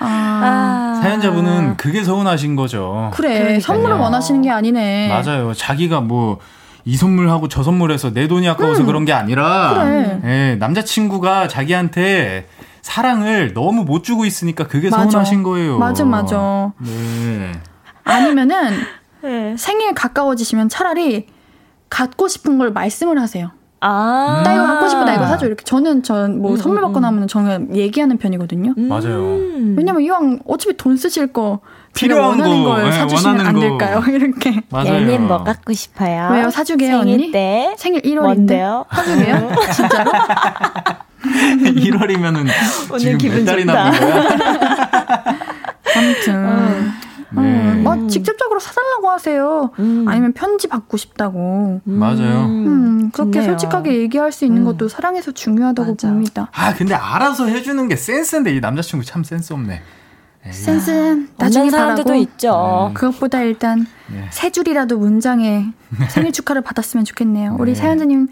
아,
아.
사연자분은 그게 서운하신 거죠.
그래
그러니까요.
선물을 원하시는 게 아니네.
맞아요. 자기가 뭐 이 선물하고 저 선물해서 내 돈이 아까워서 그런 게 아니라
음. 그래.
예, 남자친구가 자기한테 사랑을 너무 못 주고 있으니까 그게
맞아.
서운하신 거예요.
맞아 맞아.
네.
아니면은
네.
생일 가까워지시면 차라리 갖고 싶은 걸 말씀을 하세요.
아.
나 이거 갖고 싶어, 나 이거 사줘. 이렇게 저는 전뭐
음,
선물
음,
받고 나면 저는 얘기하는 편이거든요.
맞아요.
음.
왜냐면 이왕 어차피 돈 쓰실 거
필요한
원하는
거,
걸
예,
사주시면
원하는
안
거.
될까요? 이렇게
맞아요.
얘는 뭐 갖고 싶어요?
왜요? 사주게요,
생일
언니?
때?
생일 1월인데
뭔데요?
사주게요? 진짜로?
1월이면은
오늘
지금
기분
몇 달이
좋다.
남은 거야?
아무튼
네.
음, 뭐 직접적으로 사달라고 하세요.
음.
아니면 편지 받고 싶다고.
맞아요.
음, 그렇게
좋네요.
솔직하게 얘기할 수 있는
음.
것도 사랑에서 중요하다고
맞아.
봅니다.
아 근데 알아서 해주는 게 센스인데 이 남자친구 참 센스 없네.
센스
어떤
나중에
사람들도 있죠.
음.
그것보다 일단
네.
세 줄이라도 문장에 생일 축하를 받았으면 좋겠네요. 우리
네.
사연자님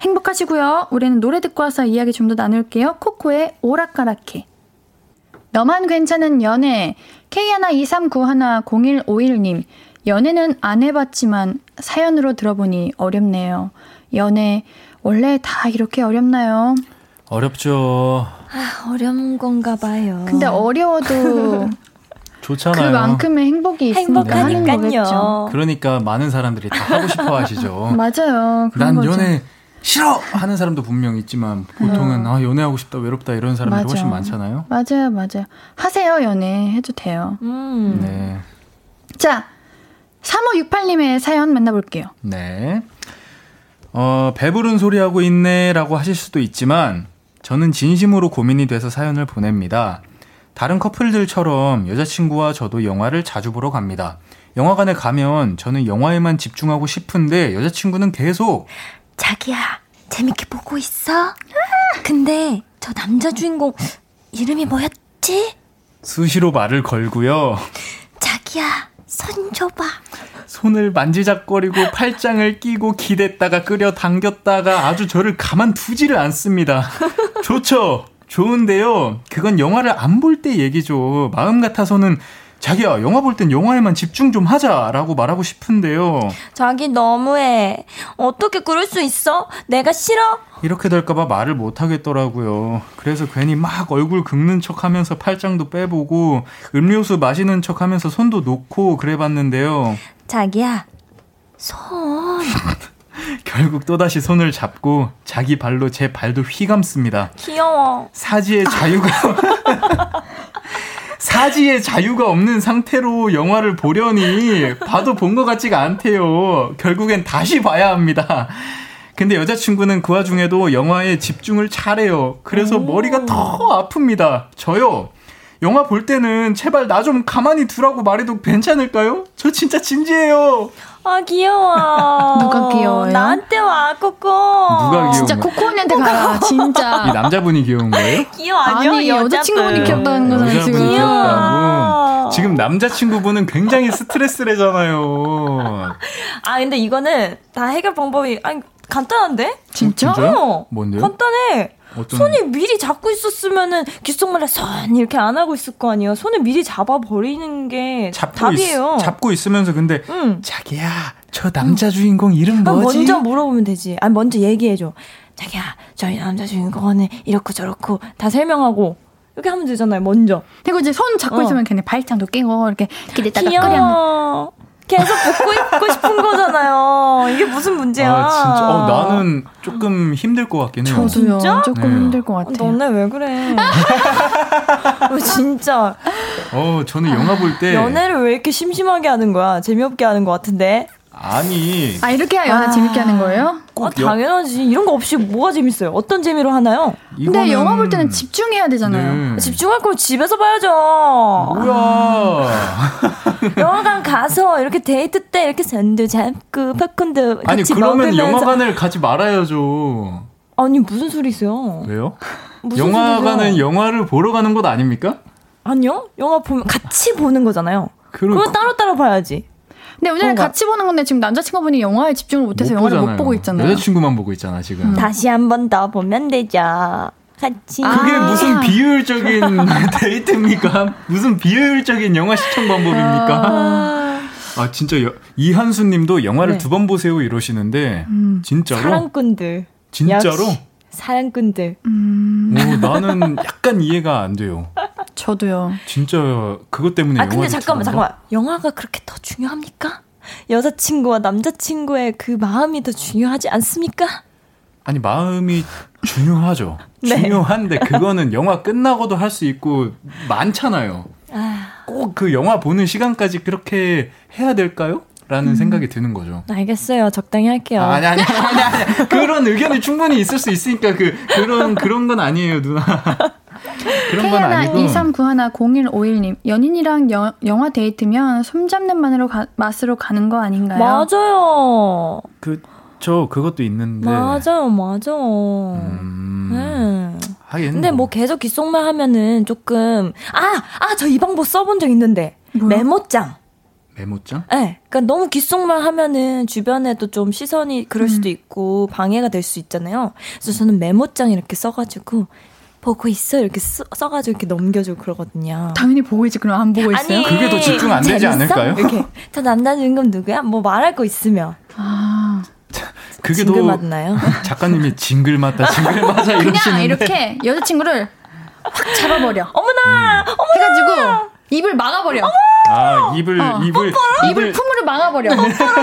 행복하시고요. 우리는 노래 듣고 와서 이야기 좀 더 나눌게요. 코코의 오락가락해. 너만 괜찮은 연애 K123910151님 연애는 안 해봤지만 사연으로 들어보니 어렵네요. 연애 원래 다 이렇게 어렵나요?
어렵죠.
아, 어려운 건가 봐요.
근데 어려워도
좋잖아요.
그만큼의 행복이 있으니까 하는 거겠죠.
행복하니까요.
그러니까 많은 사람들이 다 하고 싶어 하시죠.
맞아요. 그런
난
거죠.
연애 싫어 하는 사람도 분명 있지만 보통은 아 연애하고 싶다 외롭다 이런 사람들이
맞아.
훨씬 많잖아요.
맞아요, 맞아요. 하세요, 연애. 해도 돼요.
음.
네.
자, 3568님의 사연 만나볼게요.
네. 어, 배부른 소리 하고 있네라고 하실 수도 있지만 저는 진심으로 고민이 돼서 사연을 보냅니다. 다른 커플들처럼 여자친구와 저도 영화를 자주 보러 갑니다. 영화관에 가면 저는 영화에만 집중하고 싶은데 여자친구는 계속
자기야, 재밌게 보고 있어? 근데 저 남자 주인공 이름이 뭐였지?
수시로 말을 걸고요.
자기야, 손 줘봐.
손을 만지작거리고 팔짱을 끼고 기댔다가 끌어 당겼다가 아주 저를 가만두지를 않습니다. 좋죠? 좋은데요. 그건 영화를 안 볼 때 얘기죠. 마음 같아서는 자기야, 영화 볼 땐 영화에만 집중 좀 하자라고 말하고 싶은데요.
자기 너무해. 어떻게 그럴 수 있어? 내가 싫어?
이렇게 될까봐 말을 못 하겠더라고요. 그래서 괜히 막 얼굴 긁는 척 하면서 팔짱도 빼보고 음료수 마시는 척 하면서 손도 놓고 그래 봤는데요.
자기야, 손.
결국 또다시 손을 잡고 자기 발로 제 발도 휘감습니다.
귀여워.
사지의 자유가 사지의 자유가 없는 상태로 영화를 보려니 봐도 본 것 같지가 않대요. 결국엔 다시 봐야 합니다. 근데 여자친구는 그 와중에도 영화에 집중을 잘해요. 그래서 머리가 더 아픕니다. 저요. 영화 볼 때는 제발 나 좀 가만히 두라고 말해도 괜찮을까요? 저 진짜 진지해요.
아, 귀여워.
누가 귀여워요?
나한테 와, 꼬꼬.
누가 귀여워?
진짜 코코 언니한테 가라,
이
진짜.
남자분이 귀여운 거예요?
귀여워, 아니요?
아니, 여자친구분이. 귀엽다는 거잖아요, 지금.
귀엽다고. 지금 남자친구분은 굉장히 스트레스래잖아요.
아, 근데 이거는 다 해결 방법이, 아니, 간단한데?
진짜?
진짜요?
어,
뭔데요?
간단해.
어떤-
손이 미리 잡고 있었으면은 귓속말에 손 이렇게 안 하고 있을 거 아니에요. 손을 미리 잡아 버리는 게
잡고
답이에요.
있, 잡고 있으면서 근데
응.
자기야 저 남자 주인공 이름
아,
뭐지?
먼저 물어보면 되지. 아니 먼저 얘기해 줘. 자기야, 저희 남자 주인공은 이렇고 저렇고 다 설명하고 이렇게 하면 되잖아요. 먼저.
그리고 이제 손 잡고
어.
있으면 걔네 발짱도 끼고 이렇게 기대다가 끓여.
계속 붙고 있고 싶은 거잖아요. 이게 무슨 문제야?
아 진짜 어 나는 조금 힘들 것 같긴 해요.
저도요.
진짜?
조금
네.
힘들 것
어,
같아요.
너네 왜 그래? 어, 진짜
어 저는 영화 볼 때
연애를 왜 이렇게 심심하게 하는 거야? 재미없게 하는 것 같은데.
아니
아, 이렇게 해야 연애
아.
재밌게 하는 거예요?
꼭
아,
여-
당연하지. 이런 거 없이 뭐가 재밌어요? 어떤 재미로 하나요?
근데
이거는-
영화 볼 때는 집중해야 되잖아요.
네.
집중할 거면 집에서 봐야죠.
뭐야?
영화관 가서 이렇게 데이트 때 이렇게 손도 잡고 팝콘도
아니 그러면
먹으면서
영화관을 가지 말아야죠.
아니 무슨 소리세요?
왜요?
무슨
영화관은
소리죠?
영화를 보러 가는 곳 아닙니까?
아니요. 영화 보면 같이 보는 거잖아요. 그럼 그건 따로따로 봐야지.
근데 오늘 같이 보는 건데 지금 남자친구분이 영화에 집중을 못해서 못 영화를 못 보고 있잖아요.
여자친구만 보고 있잖아 지금.
음. 다시 한 번 더 보면 되죠. 같이.
그게 아~ 무슨 비효율적인 데이트입니까? 무슨 비효율적인 영화 시청 방법입니까? 아, 아 진짜 여, 이한수님도 영화를 네. 두번 보세요 이러시는데 음, 진짜로
사랑꾼들
진짜로
사랑꾼들.
음. 오, 나는 약간 이해가 안 돼요.
저도요.
진짜 그것 때문에
아 근데 잠깐만 잠깐만 영화가 그렇게 더 중요합니까? 여자친구와 남자친구의 그 마음이 더 중요하지 않습니까?
아니 마음이 중요하죠. 네. 중요한데 그거는 영화 끝나고도 할 수 있고 많잖아요. 아... 꼭그 영화 보는 시간까지 그렇게 해야 될까요? 라는 음. 생각이 드는 거죠.
알겠어요. 적당히 할게요.
아, 아니, 아니, 아니, 아니. 그런 의견이 충분히 있을 수 있으니까 그, 그런, 그런 건 아니에요, 누나. 그런 건 아니고.
23910151님. 연인이랑 여, 영화 데이트면 손잡는 만으로 가, 맛으로 가는 거 아닌가요?
맞아요.
그, 저 그것도 있는데.
맞아요, 맞아. 음... 네. 하긴. 근데 뭐. 뭐 계속 귓속말 하면은 조금 아, 아, 저 이 방법 써본 적 있는데. 뭐야? 메모장.
메모장?
네. 그러니까 너무 귓속말 하면은 주변에도 좀 시선이 그럴 음. 수도 있고 방해가 될 수 있잖아요. 그래서 저는 메모장 이렇게 써가지고 보고 있어 이렇게 써, 써가지고 이렇게 넘겨주고 그러거든요.
당연히 보고 있지 그럼 안 보고 있어요?
아니, 그게 더 집중 안 되지 않을까요?
이렇게 저 남자 주인공 누구야? 뭐 말할 거 있으면. 아.
그게 더 맞나요? 작가님이 징글 맞다 징글 맞아 이러시는데
그냥 이렇게 여자친구를 확 잡아버려.
어머나, 음. 어머나
해가지고 입을 막아버려. 어머!
아 입을 어. 입을
입을 품으로 막아버려.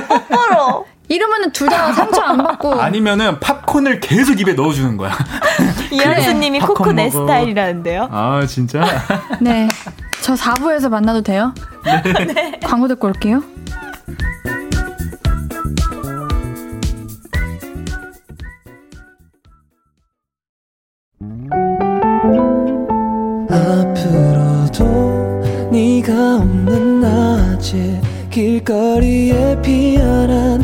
뽀뽀로
이러면은 둘 다 상처 안 받고
아니면은 팝콘을 계속 입에 넣어주는 거야.
이현수님이 코코 내 스타일이라는데요.
아 진짜?
네. 저 4부에서 만나도 돼요? 네. 네. 광고 듣고 올게요.
앞으로도 네가 없는 낮에 길거리에 피어난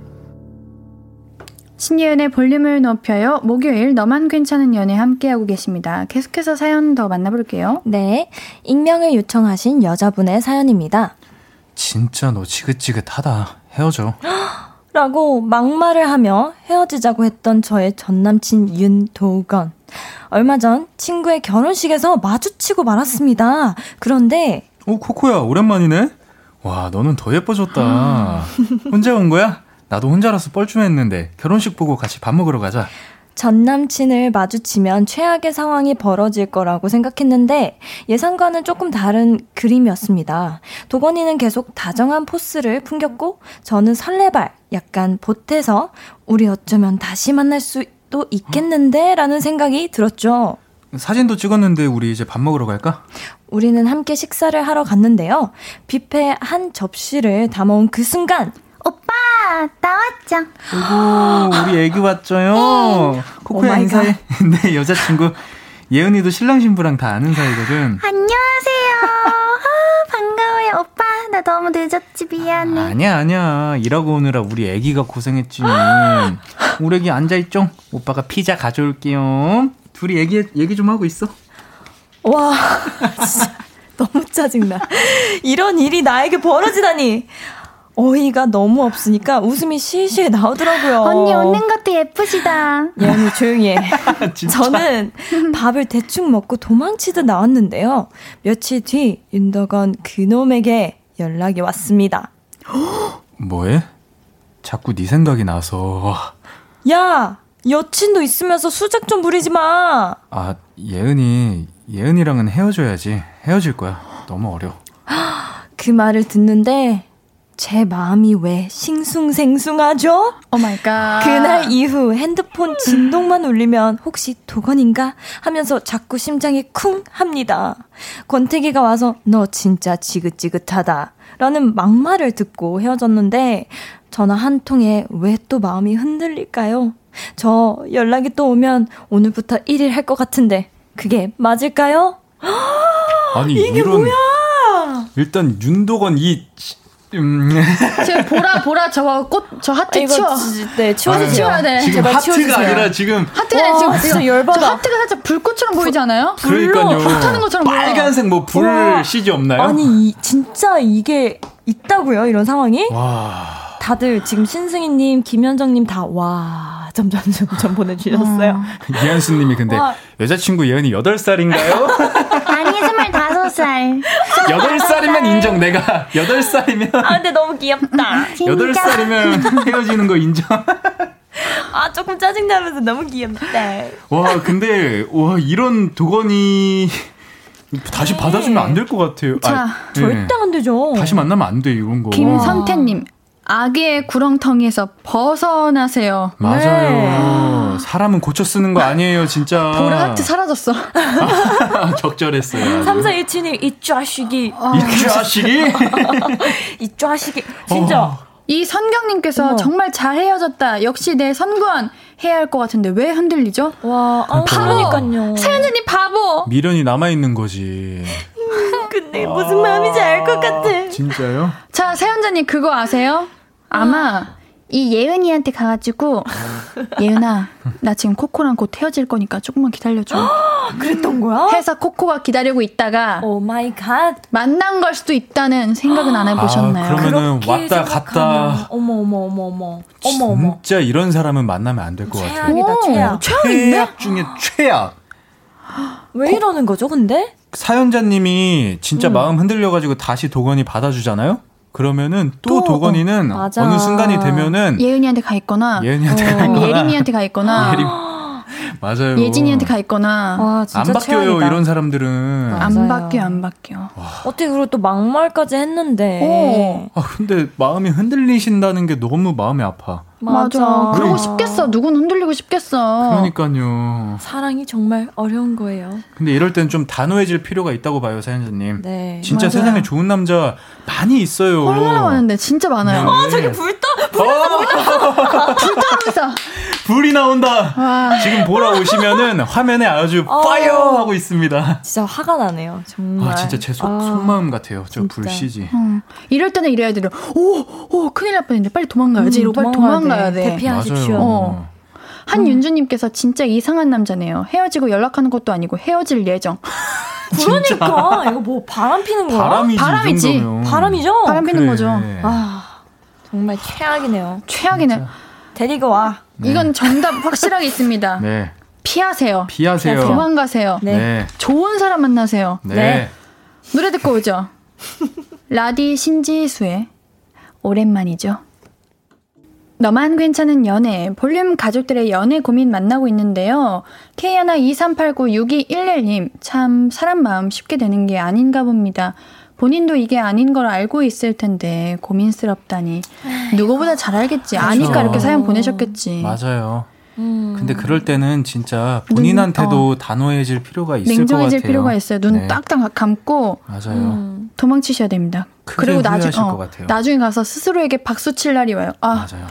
신예은의 볼륨을 높여요. 목요일 너만 괜찮은 연애 함께하고 계십니다. 계속해서 사연 더 만나볼게요.
네. 익명을 요청하신 여자분의 사연입니다.
진짜 너 지긋지긋하다. 헤어져.
라고 막말을 하며 헤어지자고 했던 저의 전남친 윤도건. 얼마 전 친구의 결혼식에서 마주치고 말았습니다. 그런데
어 코코야 오랜만이네. 와 너는 더 예뻐졌다. 혼자 온 거야? 나도 혼자라서 뻘쭘했는데 결혼식 보고 같이 밥 먹으러 가자.
전 남친을 마주치면 최악의 상황이 벌어질 거라고 생각했는데 예상과는 조금 다른 그림이었습니다. 도건이는 계속 다정한 포스를 풍겼고 저는 설레발 약간 보태서 우리 어쩌면 다시 만날 수도 있겠는데 라는 생각이 들었죠.
사진도 찍었는데 우리 이제 밥 먹으러 갈까?
우리는 함께 식사를 하러 갔는데요. 뷔페 한 접시를 담아온 그 순간
오빠 나왔죠.
오고 우리 애기 왔죠요. 코코야 인사해. 네 여자친구 예은이도 신랑 신부랑 다 아는 사이거든.
안녕하세요. 아, 반가워요 오빠. 나 너무 늦었지 미안해.
아, 아니야 아니야 일하고 오느라 우리 애기가 고생했지. 우리 애기 앉아 있죠. 오빠가 피자 가져올게요. 둘이 얘기 얘기 좀 하고 있어.
와 진짜 너무 짜증나. 이런 일이 나에게 벌어지다니. 어이가 너무 없으니까 웃음이 실실 나오더라고요.
언니 웃는 것도 예쁘시다.
예언이 조용히 해. 저는 밥을 대충 먹고 도망치듯 나왔는데요. 며칠 뒤 윤덕원 그놈에게 연락이 왔습니다.
뭐해? 자꾸 네 생각이 나서.
야, 여친도 있으면서 수작 좀 부리지 마.
아, 예은이 예은이랑은 헤어져야지. 헤어질 거야. 너무 어려.
그 말을 듣는데 제 마음이 왜 싱숭생숭하죠?
Oh my god.
그날 이후 핸드폰 진동만 울리면 혹시 덕원인가 하면서 자꾸 심장이 쿵 합니다. 권태기가 와서 너 진짜 지긋지긋하다 라는 막말을 듣고 헤어졌는데 전화 한 통에 왜 또 마음이 흔들릴까요? 저 연락이 또 오면 오늘부터 1일 할 것 같은데 그게 맞을까요?
아니
이게
이런
뭐야?
일단 윤도건 이 음,
지금 보라 보라 저거 꽃 저 하트
이거
치워.
지- 네, 치워주세요.
치워야 돼.
지금 하트가
치워주세요.
아니라 지금
하트가
와,
지금
진짜 열받아.
저 하트가 살짝 불꽃처럼 보이지 않아요?
그러니까요.
불타는 것처럼 보여.
빨간색 뭐 불. CG 없나요?
아니 이, 진짜 이게 있다고요 이런 상황이?
와.
다들 지금 신승희님, 김현정님 다 와 점점 점점 보내주셨어요.
이한수님이 근데
와.
여자친구 예은이 8살인가요?
아니 25 살.
8살이면 인정 내가 8살이면
아 근데 너무 귀엽다.
8살이면 헤어지는 거 인정.
아 조금 짜증나면서 너무 귀엽다.
와 근데 와 이런 도건이 다시 받아주면 안 될 것 같아요.
자,
아,
절대 안 되죠.
다시 만나면 안 돼 이런 거.
김선태님 아기의 구렁텅이에서 벗어나세요.
맞아요. 사람은 고쳐 쓰는 거 아니에요, 진짜.
보라 하트 사라졌어.
적절했어요.
3417님 이 좌식이
이 자식이?
이 좌식이 진짜
어.
이 선경님께서
어머.
정말 잘 헤어졌다. 역시 내 선구안 해야 할 것 같은데 왜 흔들리죠?
와 아, 그러니까요.
사연자님 바보.
미련이 남아 있는 거지.
근데 무슨 마음인지 알 것 같아.
진짜요?
자 사연자님 그거 아세요? 아마 이 예은이한테 가가지고 예은아 나 지금 코코랑 곧 헤어질 거니까 조금만 기다려줘.
그랬던 거야?
해서 코코가 기다리고 있다가
oh my god.
만난 걸 수도 있다는 생각은 안 해보셨나요?
아, 그러면은 왔다 갔다.
어머 어머 어머 어머 어머 어머.
진짜 이런 사람은 만나면 안 될 것 같아요.
최악이다 최악.
최악인데?
최악 중에 최악.
왜 이러는 거죠 근데?
사연자님이 진짜
음.
마음 흔들려가지고 다시 도건이 받아주잖아요? 그러면 또,
또,
도건이는
어.
어느 순간이 되면은
예은이한테 가 있거나
예은이한테
아니면
가거나
예림이한테 가 있거나
예림. 맞아요.
예진이한테 가 있거나
와 진짜
안 바뀌어요
최악이다.
이런 사람들은.
아.
안
맞아요.
바뀌어 안 바뀌어.
어떻게 그리고 또 막말까지 했는데.
아 근데 마음이 흔들리신다는 게 너무 마음이 아파.
맞아. 그러고
왜?
싶겠어. 누군 흔들리고 싶겠어.
그러니까요.
사랑이 정말 어려운 거예요.
근데 이럴 땐 좀 단호해질 필요가 있다고 봐요, 사연자님.
네.
진짜
맞아요.
세상에 좋은 남자 많이 있어요.
얼마나 많은데 진짜 많아요.
네.
저기 불떠
불타면서
불 이 나온다.
와.
지금 보러 오시면은 화면에 아주
어.
파이어 하고 있습니다.
진짜 화가 나네요. 정말.
아 진짜 제 속,
아.
속마음 같아요. 저
진짜.
불씨지.
음, 이럴 때는 이래야 돼요. 오, 오, 큰일 날 뻔했는데 빨리 도망가야지.
음,
이러고 빨리 도망가야 돼.
대피하십시오.
맞아요.
어. 한윤주님께서 진짜 이상한 남자네요. 헤어지고 연락하는 것도 아니고 헤어질 예정.
그러니까 이거 뭐 바람 피는 거야?
바람이지,
바람이지.
바람이죠?
바람 피는
그래.
거죠.
아 정말 최악이네요.
최악이네.
데리고 와.
이건 정답 확실하게 있습니다.
네.
피하세요.
피하세요.
도망가세요.
네.
네.
좋은 사람 만나세요.
네.
네.
노래 듣고 오죠. 라디 신지수의 오랜만이죠. 너만 괜찮은 연애, 볼륨 가족들의 연애 고민 만나고 있는데요. K하나 2389-6211님, 참, 사람 마음 쉽게 되는 게 아닌가 봅니다. 본인도 이게 아닌 걸 알고 있을 텐데, 고민스럽다니. 누구보다 잘 알겠지. 아니까 이렇게 사연 보내셨겠지.
맞아요.
음.
근데 그럴 때는 진짜 본인한테도 단호해질 필요가 있을 것 같아요.
냉정해질 필요가 있어요. 눈
네.
딱딱 감고
맞아요.
음.
도망치셔야 됩니다. 그리고 나중, 어. 나중에 가서 스스로에게 박수 칠 날이 와요. 아,
맞아요.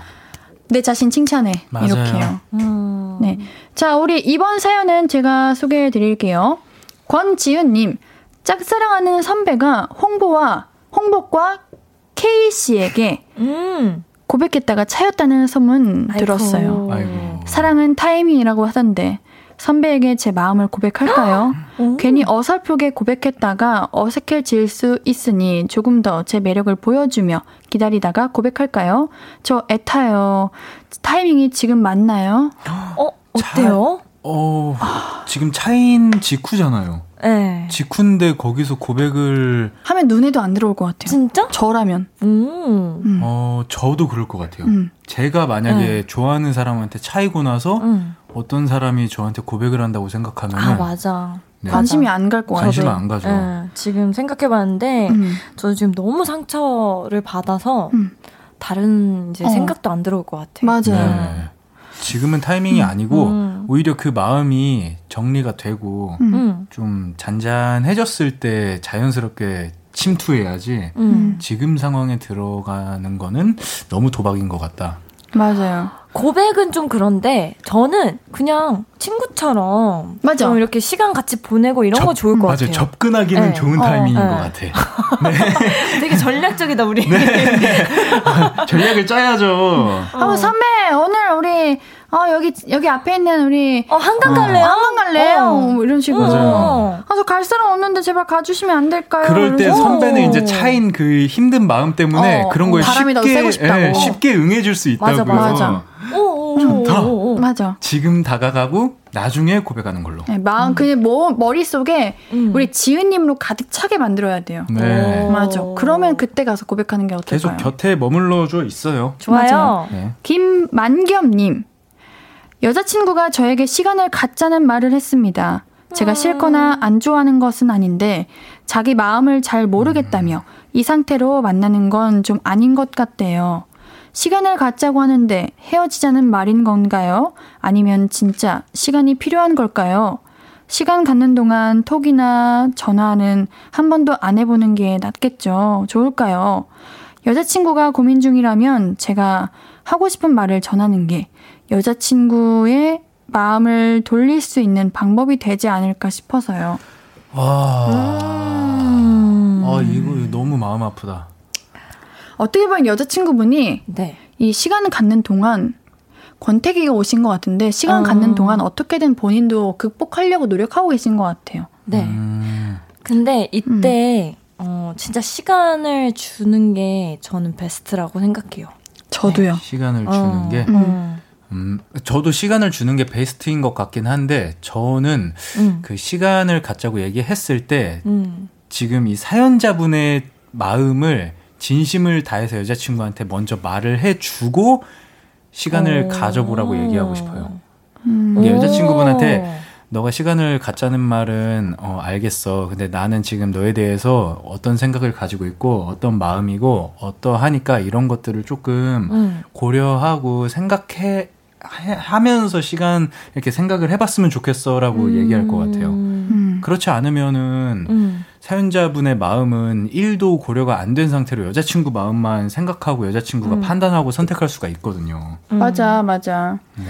내 자신 칭찬해.
맞아요.
이렇게요.
음.
네. 자, 우리 이번 사연은 제가 소개해 드릴게요. 권지은님, 짝사랑하는 선배가 홍보와, 홍보과 K씨에게
음.
고백했다가 차였다는 소문
아이고.
들었어요.
아이고.
사랑은 타이밍이라고 하던데, 선배에게 제 마음을 고백할까요?
오.
괜히 어설프게 고백했다가 어색해질 수 있으니 조금 더 제 매력을 보여주며 기다리다가 고백할까요? 저 애타요. 타이밍이 지금 맞나요?
어 어때요?
어, 지금 차인 직후잖아요.
네.
직후인데 거기서 고백을
하면 눈에도 안 들어올 것 같아요.
진짜?
저라면.
음.
음.
어 저도 그럴 것 같아요.
음.
제가 만약에 좋아하는 사람한테 차이고 나서
음.
어떤 사람이 저한테 고백을 한다고 생각하면
아 맞아.
네.
관심이 안 갈 것 같아요.
관심 안 가죠.
네, 지금 생각해봤는데
음.
저도 지금 너무 상처를 받아서
음.
다른 이제
어.
생각도 안 들어올 것 같아요.
맞아요.
네. 지금은 타이밍이 아니고
음.
오히려 그 마음이 정리가 되고
음.
음,
좀 잔잔해졌을 때 자연스럽게 침투해야지
음.
지금 상황에 들어가는 거는 너무 도박인 것 같다.
맞아요.
고백은 좀 그런데 저는 그냥 친구처럼
맞아.
좀 이렇게 시간 같이 보내고 이런 거
접-
좋을 것
맞아요.
같아요.
접근하기는
네.
좋은
어,
타이밍인
네.
것 같아.
되게 전략적이다 우리.
네. 전략을 짜야죠.
어, 선배, 오늘 우리, 어, 여기, 여기 앞에 있는 우리,
어 한강 갈래요?
한강 갈래요?
어.
뭐 이런 식으로.
맞아요.
아, 저 갈 사람 없는데 제발 가주시면 안 될까요?
그럴 때
이러면서.
선배는 이제 차인 그 힘든 마음 때문에
어,
그런 거에 쉽게. 예, 쉽게 응해줄 수
맞아,
있다고요.
맞아.
좋다.
오, 오, 오.
맞아.
지금 다가가고 나중에 고백하는 걸로.
네, 마음, 그냥 뭐, 머릿속에
음.
우리 지은님으로 가득 차게 만들어야 돼요.
네.
오.
맞아. 그러면 그때 가서 고백하는 게
계속
어떨까요?
곁에 머물러 줘 있어요.
좋아요.
네.
김만겸님. 여자친구가 저에게 시간을 갖자는 말을 했습니다. 제가 싫거나 안 좋아하는 것은 아닌데, 자기 마음을 잘 모르겠다며, 이 상태로 만나는 건 좀 아닌 것 같대요. 시간을 갖자고 하는데 헤어지자는 말인 건가요? 아니면 진짜 시간이 필요한 걸까요? 시간 갖는 동안 톡이나 전화는 한 번도 안 해보는 게 낫겠죠. 좋을까요? 여자친구가 고민 중이라면 제가 하고 싶은 말을 전하는 게 여자친구의 마음을 돌릴 수 있는 방법이 되지 않을까 싶어서요.
와.
음.
아, 이거 너무 마음 아프다.
어떻게 보면 여자친구분이
네.
이 시간을 갖는 동안 권태기가 오신 것 같은데 시간
어.
갖는 동안 어떻게든 본인도 극복하려고 노력하고 계신 것 같아요.
네.
음,
근데 이때 어 진짜 시간을 주는 게 저는 베스트라고 생각해요.
저도요.
시간을 주는
어,
게,
음.
음, 저도 시간을 주는 게 베스트인 것 같긴 한데, 저는
음.
그 시간을 갖자고 얘기했을 때,
음.
지금 이 사연자분의 마음을 진심을 다해서 여자친구한테 먼저 말을 해주고, 시간을
오.
가져보라고 얘기하고 싶어요.
음.
여자친구분한테 너가 시간을 갖자는 말은 어 알겠어. 근데 나는 지금 너에 대해서 어떤 생각을 가지고 있고 어떤 마음이고 어떠하니까 이런 것들을 조금
음.
고려하고 생각해 해- 하면서 시간 이렇게 생각을 해봤으면 좋겠어라고
음.
얘기할 것 같아요.
음.
그렇지 않으면은
음.
사연자분의 마음은 1도 고려가 안 된 상태로 여자친구 마음만 생각하고 여자친구가
음.
판단하고 선택할 수가 있거든요.
음.
맞아, 맞아.
네.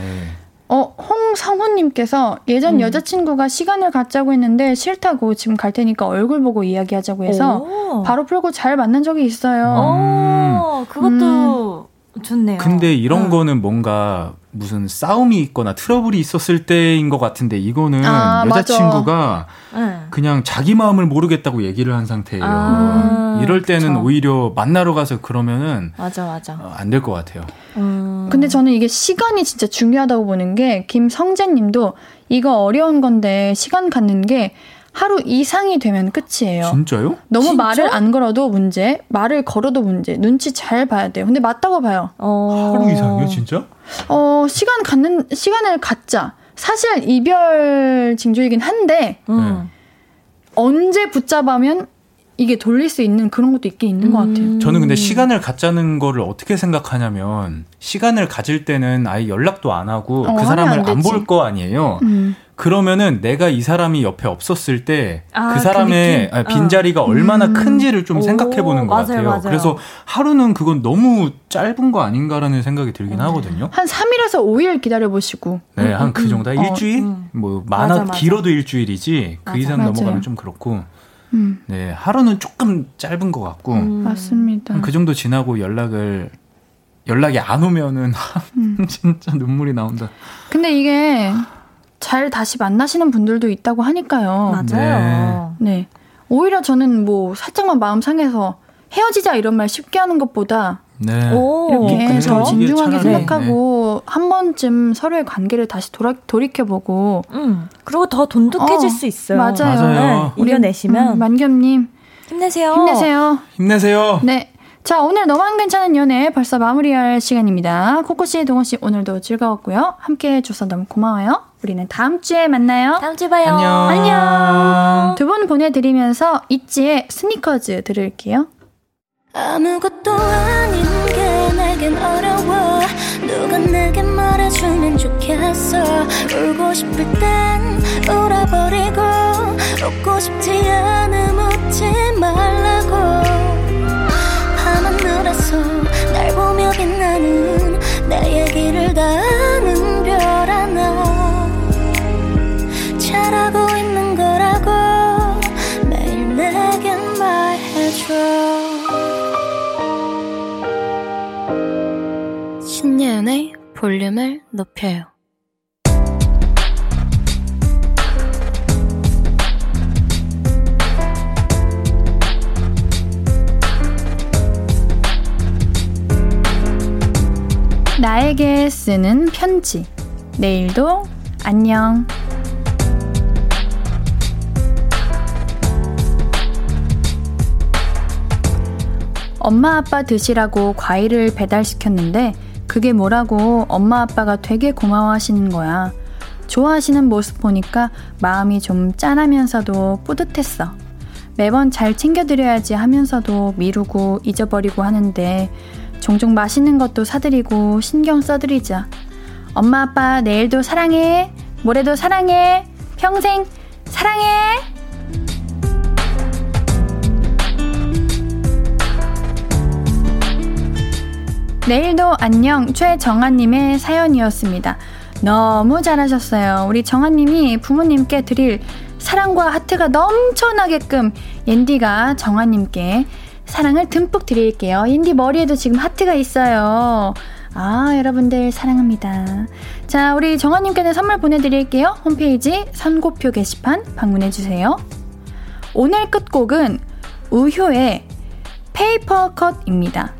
어, 홍성훈님께서 예전
음.
여자친구가 시간을 갖자고 했는데 싫다고 지금 갈 테니까 얼굴 보고 이야기하자고 해서
오.
바로 풀고 잘 만난 적이 있어요.
어, 그것도 좋네요.
근데 이런
음.
거는 뭔가 무슨 싸움이 있거나 트러블이 있었을 때인 것 같은데 이거는
아,
여자친구가
네.
그냥 자기 마음을 모르겠다고 얘기를 한 상태예요.
아,
이럴 때는
그쵸.
오히려 만나러 가서 그러면은
맞아, 맞아.
안될 것 같아요.
음.
근데 저는 이게 시간이 진짜 중요하다고 보는 게 김성재님도 이거 어려운 건데 시간 갖는 게 하루 이상이 되면 끝이에요.
진짜요?
너무
진짜?
말을 안 걸어도 문제, 말을 걸어도 문제, 눈치 잘 봐야 돼요. 근데 맞다고 봐요.
어.
하루 이상이요, 진짜?
어, 시간 갖는, 시간을 갖자. 사실 이별 징조이긴 한데,
음.
언제 붙잡으면 이게 돌릴 수 있는 그런 것도 있긴 있는 것 같아요.
저는 근데 시간을 갖자는 거를 어떻게 생각하냐면 시간을 가질 때는 아예 연락도 안 하고
어,
그 사람을
안.
볼 거 아니에요.
음.
그러면은 내가 이 사람이 옆에 없었을 때그
아, 그
사람의
느낌?
아, 빈자리가 얼마나
음.
큰지를 좀
오,
생각해 보는 것
맞아요,
같아요.
맞아요.
그래서 하루는 그건 너무 짧은 거 아닌가라는 생각이 들긴 하거든요.
한 3일에서 5일 기다려 보시고.
네, 한 그 정도, 한
어,
일주일?
음.
뭐, 많아,
맞아, 맞아.
길어도 일주일이지, 그
맞아.
이상
맞아요.
넘어가면 좀 그렇고,
음,
네, 하루는 조금 짧은 것 같고,
음.
맞습니다.
한그 정도 지나고 연락을, 연락이 안 오면은,
음.
진짜 눈물이 나온다.
근데 이게 잘 다시 만나시는 분들도 있다고 하니까요.
맞아요.
네. 오히려 저는 뭐 살짝만 마음 상해서 헤어지자 이런 말 쉽게 하는 것보다
네.
오,
이렇게? 더 진중하게
차라리,
생각하고 한 번쯤 서로의 관계를 다시 돌아, 돌이켜보고
음. 그리고 더 돈독해질
어,
수 있어요.
맞아요.
맞아요.
네, 이겨내시면
음, 만겸님
힘내세요.
힘내세요.
힘내세요!
네. 자, 오늘 너만 괜찮은 연애 벌써 마무리할 시간입니다. 코코 씨, 동호씨 오늘도 즐거웠고요. 함께 해줘서 너무 고마워요. 우리는 다음 주에 만나요.
다음 주에 봐요.
안녕.
안녕. 두 분 보내드리면서 있지의 스니커즈 들을게요.
아무것도 아닌 게 내겐 어려워 누가 내게 말해주면 좋겠어 울고 싶을 땐 울어버리고 웃고 싶지 않음 웃지 말라 볼륨을 높여요.
나에게 쓰는 편지. 내일도 안녕. 엄마 아빠 드시라고 과일을 배달시켰는데 그게 뭐라고 엄마 아빠가 되게 고마워하시는 거야. 좋아하시는 모습 보니까 마음이 좀 짠하면서도 뿌듯했어. 매번 잘 챙겨드려야지 하면서도 미루고 잊어버리고 하는데 종종 맛있는 것도 사드리고 신경 써드리자. 엄마 아빠 내일도 사랑해. 모레도 사랑해. 평생 사랑해. 내일도 안녕 최정아님의 사연이었습니다. 너무 잘하셨어요. 우리 정아님이 부모님께 드릴 사랑과 하트가 넘쳐나게끔 옌디가 정아님께 사랑을 듬뿍 드릴게요. 옌디 머리에도 지금 하트가 있어요. 아, 여러분들 사랑합니다. 자, 우리 정아님께는 선물 보내드릴게요. 홈페이지 선고표 게시판 방문해주세요. 오늘 끝곡은 우효의 Paper Cut입니다.